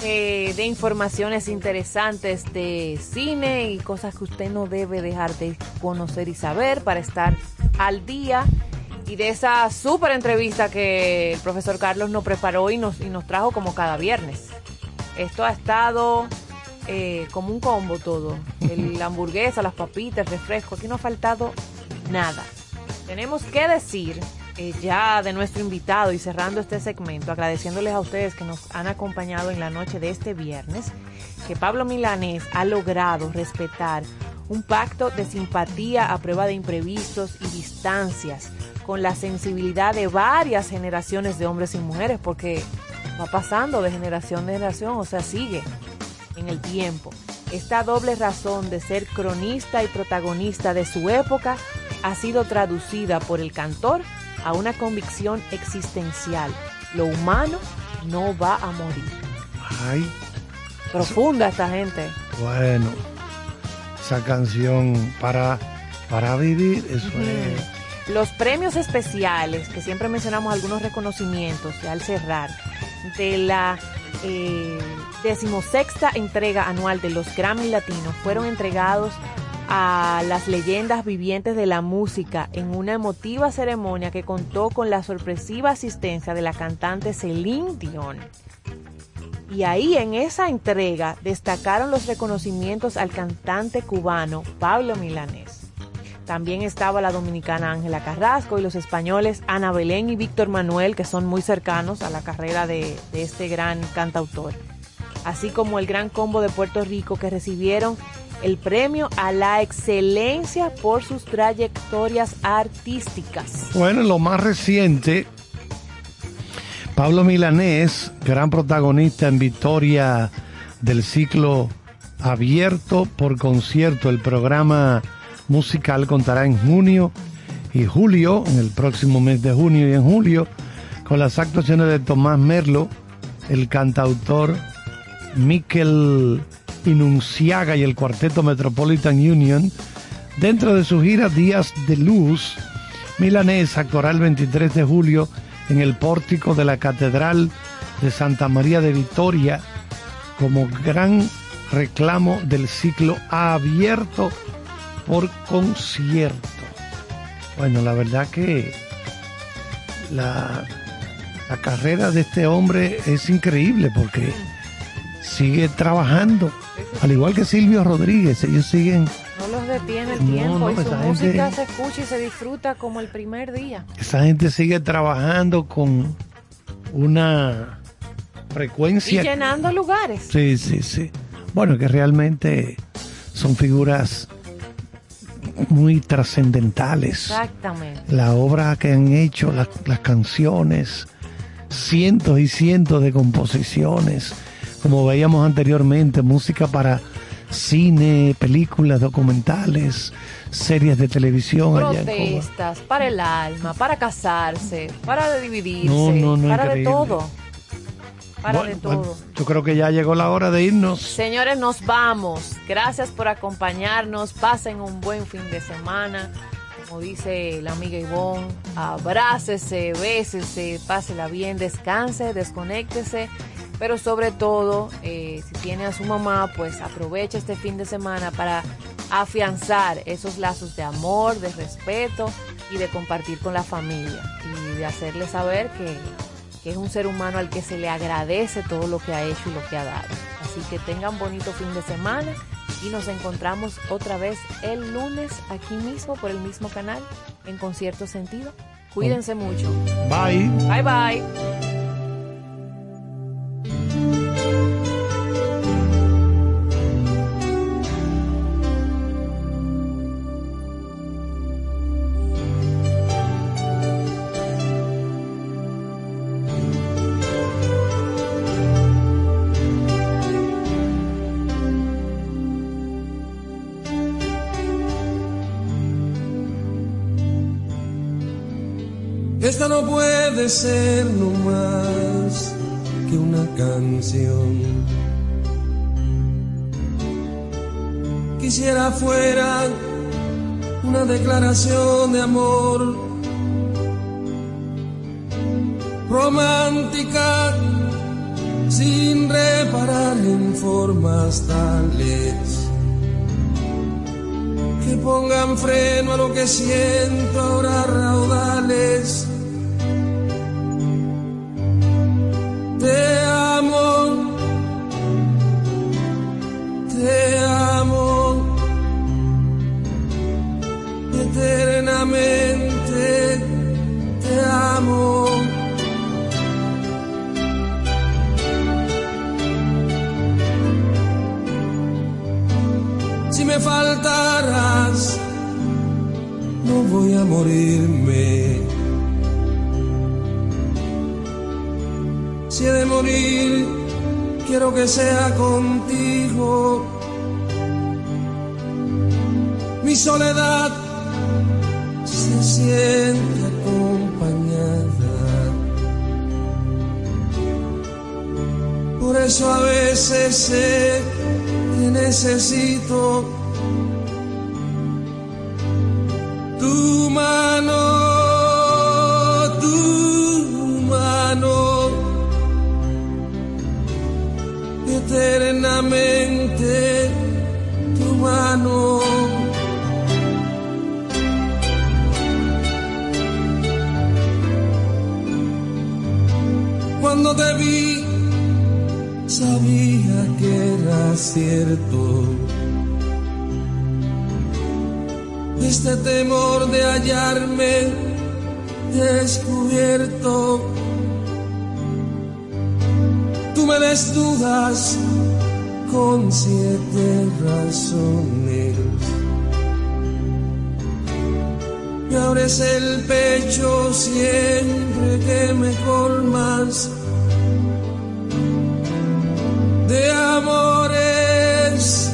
eh, de informaciones interesantes de cine y cosas que usted no debe dejar de conocer y saber para estar al día. Y de esa súper entrevista que el profesor Carlos nos preparó y nos, y nos trajo como cada viernes. Esto ha estado eh, como un combo todo. la hamburguesa, las papitas, el refresco. Aquí no ha faltado nada. Tenemos que decir eh, ya de nuestro invitado y cerrando este segmento, agradeciéndoles a ustedes que nos han acompañado en la noche de este viernes, que Pablo Milanés ha logrado respetar un pacto de simpatía a prueba de imprevistos y distancias con la sensibilidad de varias generaciones de hombres y mujeres, porque va pasando de generación en generación, o sea, sigue en el tiempo. Esta doble razón de ser cronista y protagonista de su época ha sido traducida por el cantor a una convicción existencial. Lo humano no va a morir. Ay. Profunda esta gente. Bueno. esa canción para, para vivir, eso es. Los premios especiales, que siempre mencionamos algunos reconocimientos, ya al cerrar, de la eh, decimosexta entrega anual de los Grammy Latinos, fueron entregados a las leyendas vivientes de la música en una emotiva ceremonia que contó con la sorpresiva asistencia de la cantante Celine Dion. Y ahí en esa entrega destacaron los reconocimientos al cantante cubano Pablo Milanés. También estaba la dominicana Ángela Carrasco y los españoles Ana Belén y Víctor Manuel, que son muy cercanos a la carrera de, de este gran cantautor. Así como el gran combo de Puerto Rico que recibieron el premio a la excelencia por sus trayectorias artísticas. Bueno, lo más reciente, Pablo Milanés, gran protagonista en Victoria del ciclo abierto por concierto. El programa musical contará en junio y julio, en el próximo mes de junio y en julio, con las actuaciones de Tomás Merlo, el cantautor Miquel Inunciaga y el cuarteto Metropolitan Union. Dentro de su gira Días de Luz, Milanés actuará el 23 de julio en el pórtico de la Catedral de Santa María de Vitoria como gran reclamo del ciclo abierto por concierto. Bueno, la verdad que la carrera de este hombre es increíble porque sigue trabajando, al igual que Silvio Rodríguez, ellos siguen... No los detiene el tiempo y su música se escucha y se disfruta como el primer día. Esa gente sigue trabajando con una frecuencia... Y llenando lugares. Sí, sí, sí. Bueno, que realmente son figuras muy trascendentales. Exactamente. La obra que han hecho, las canciones, cientos y cientos de composiciones como veíamos anteriormente, música para cine, películas, documentales, series de televisión. Protestas, para el alma, para casarse, para dividirse, para de todo. Para de todo. yo creo que ya llegó la hora de irnos. Señores, nos vamos. Gracias por acompañarnos. Pasen un buen fin de semana. Como dice la amiga Ivonne, abrácese, bésese, pásela bien, descanse, desconéctese pero sobre todo, eh, si tiene a su mamá, pues aproveche este fin de semana para afianzar esos lazos de amor, de respeto y de compartir con la familia y de hacerle saber que, que es un ser humano al que se le agradece todo lo que ha hecho y lo que ha dado. Así que tengan bonito fin de semana y nos encontramos otra vez el lunes aquí mismo por el mismo canal en Concierto Sentido. Cuídense mucho. Bye. Bye bye. Esta no puede ser no una canción. Quisiera fuera una declaración de amor romántica sin reparar en formas tales que pongan freno a lo que siento ahora raudales Te amo, te amo, eternamente te amo. Si me faltaras, no voy a morirme. de morir, quiero que sea contigo. Mi soledad se siente acompañada. Por eso a veces sé que necesito tu mano, tu mano. Cuando te vi, sabía que era cierto. Este temor de hallarme descubierto. Tú me desnudas con siete razones. Me abres el pecho siempre que me colmas de amores,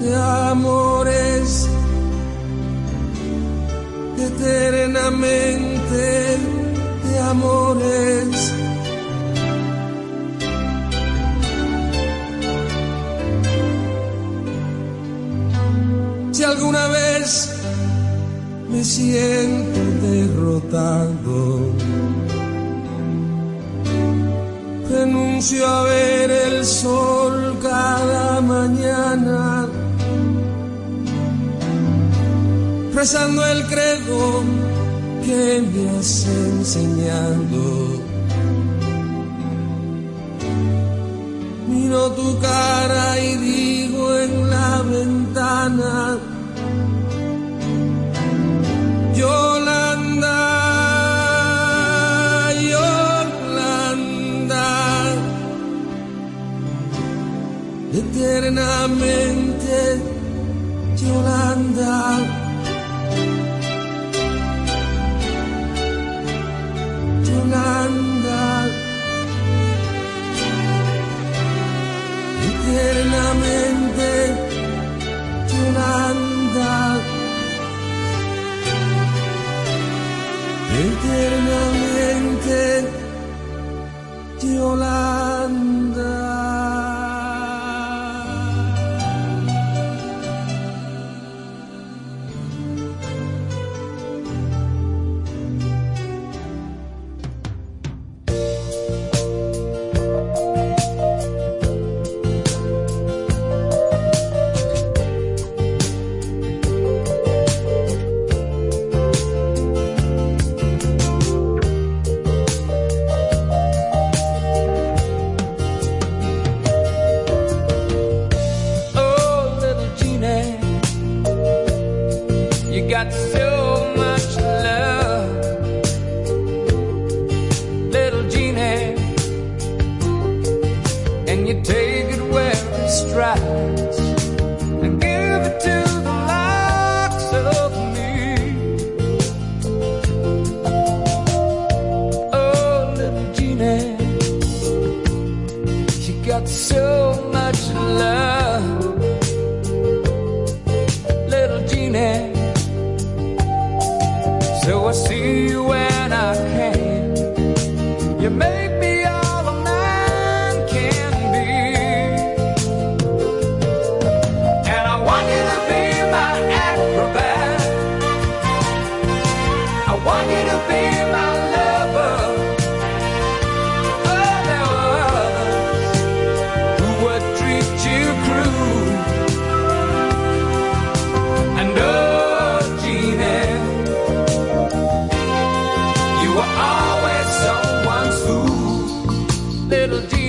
de amores, eternamente de amores. Alguna vez me siento derrotado, renuncio a ver el sol cada mañana, rezando el credo que me has enseñado. Miro tu cara y digo en la ventana, eternamente Yolanda. Yolanda. Eternamente Yolanda. Eternamente Yolanda. little deep.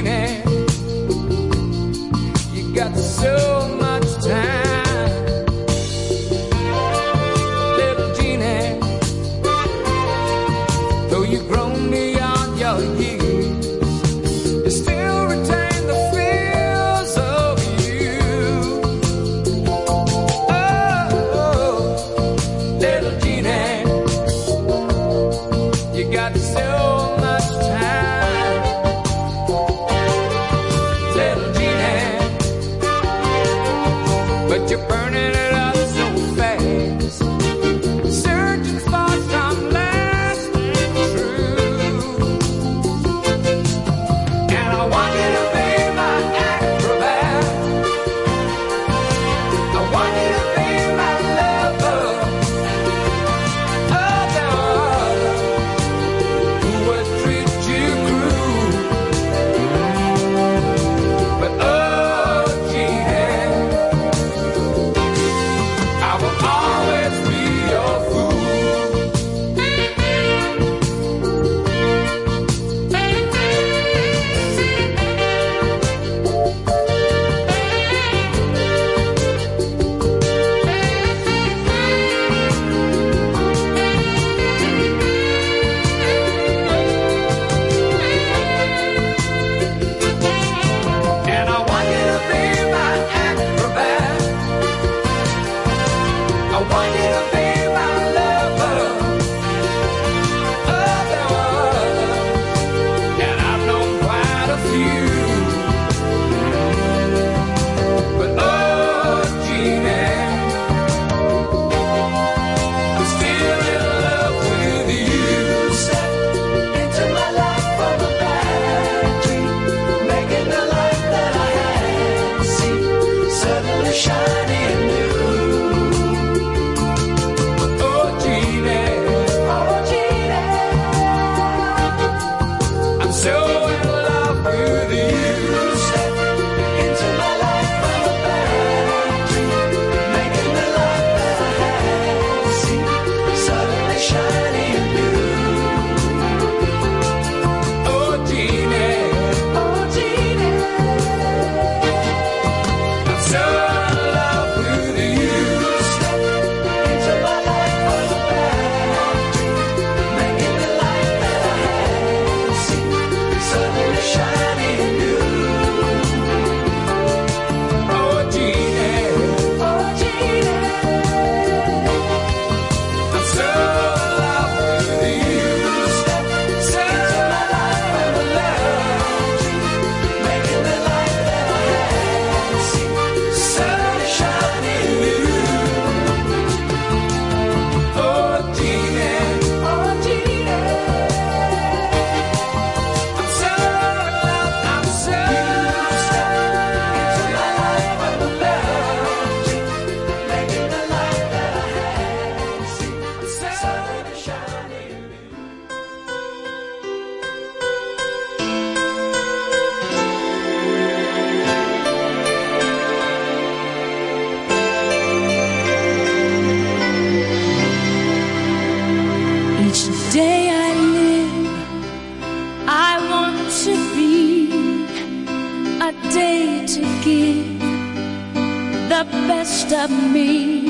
the best of me.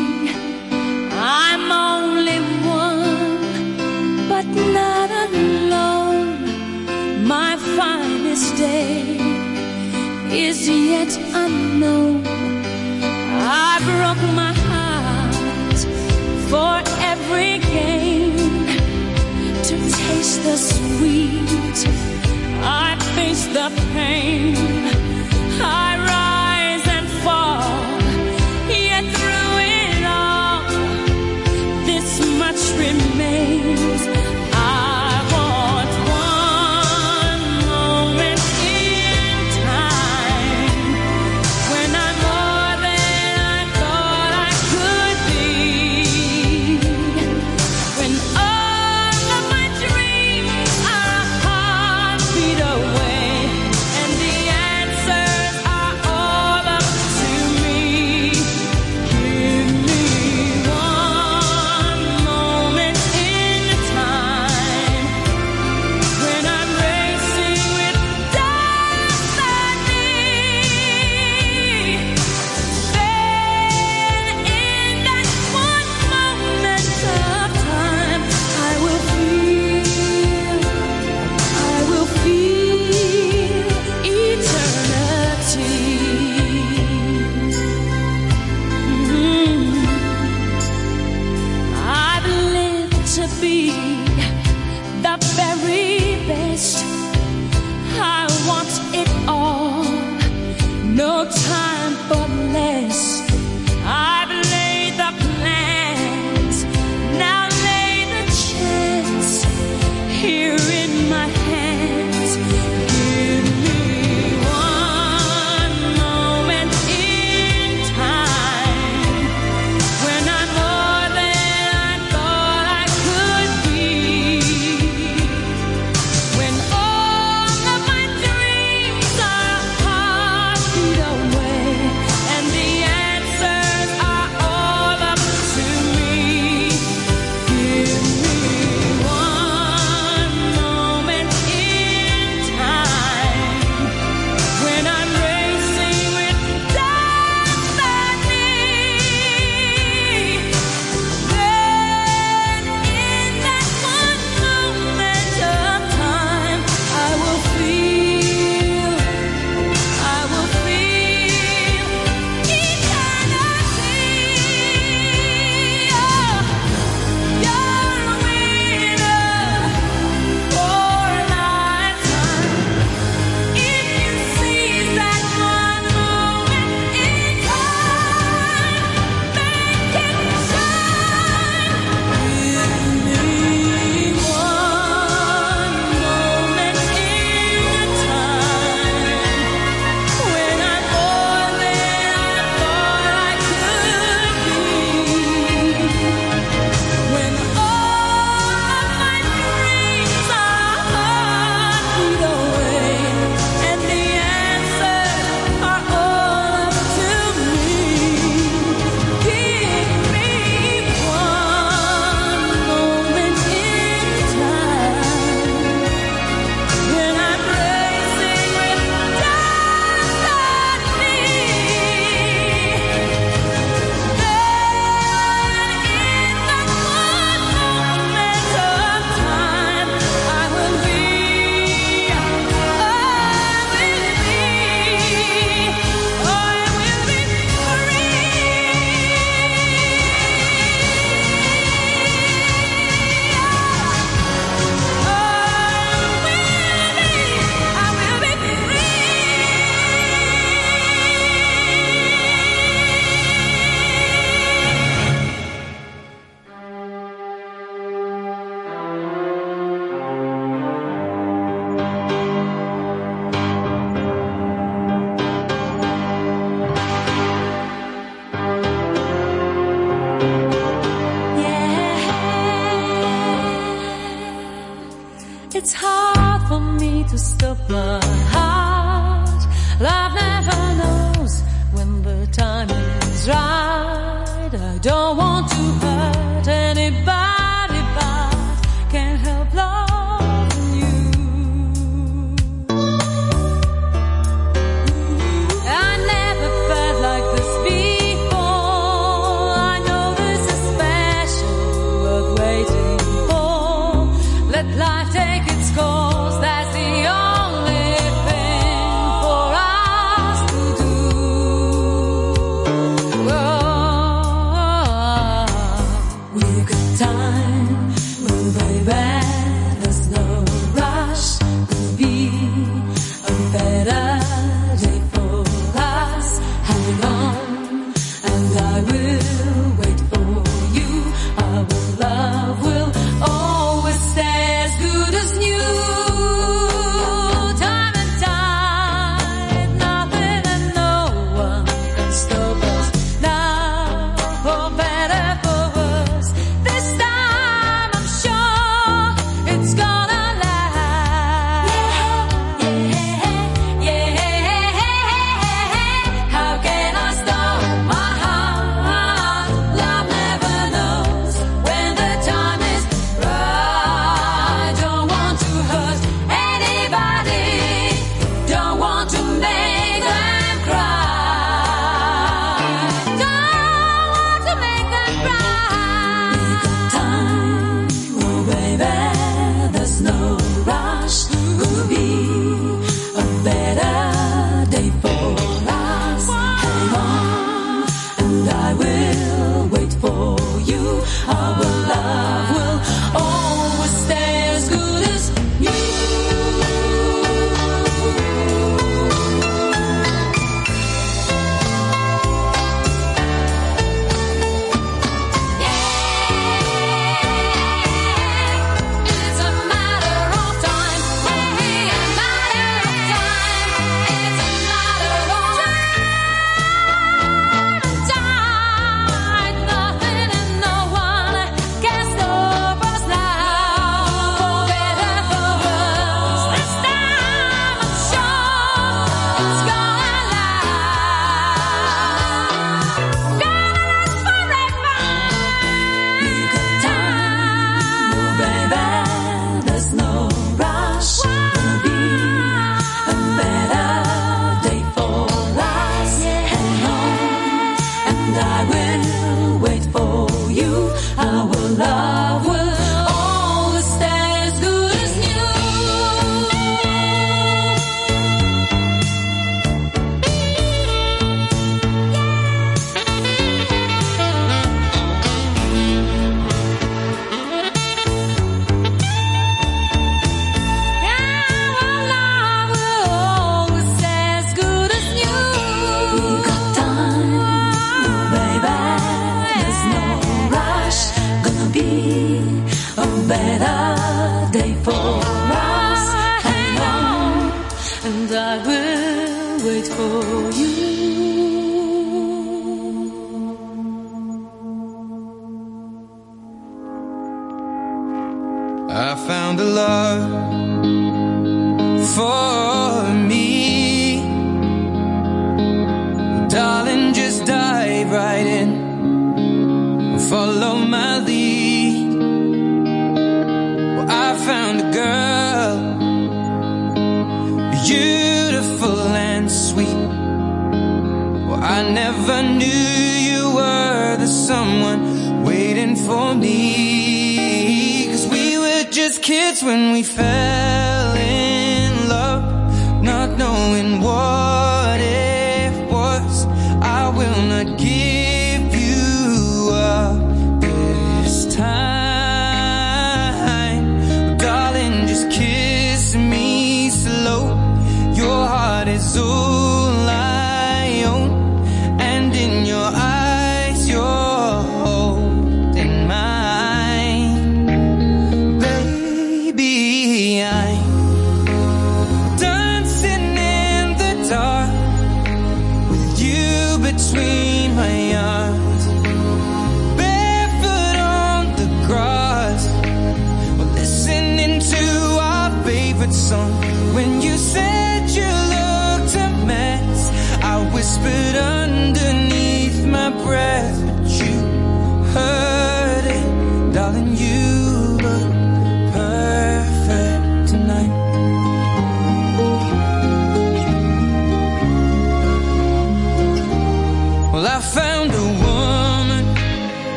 I'm only one, but not alone. My finest day is yet unknown. I broke my heart for every gain. to taste the sweet. I face the pain.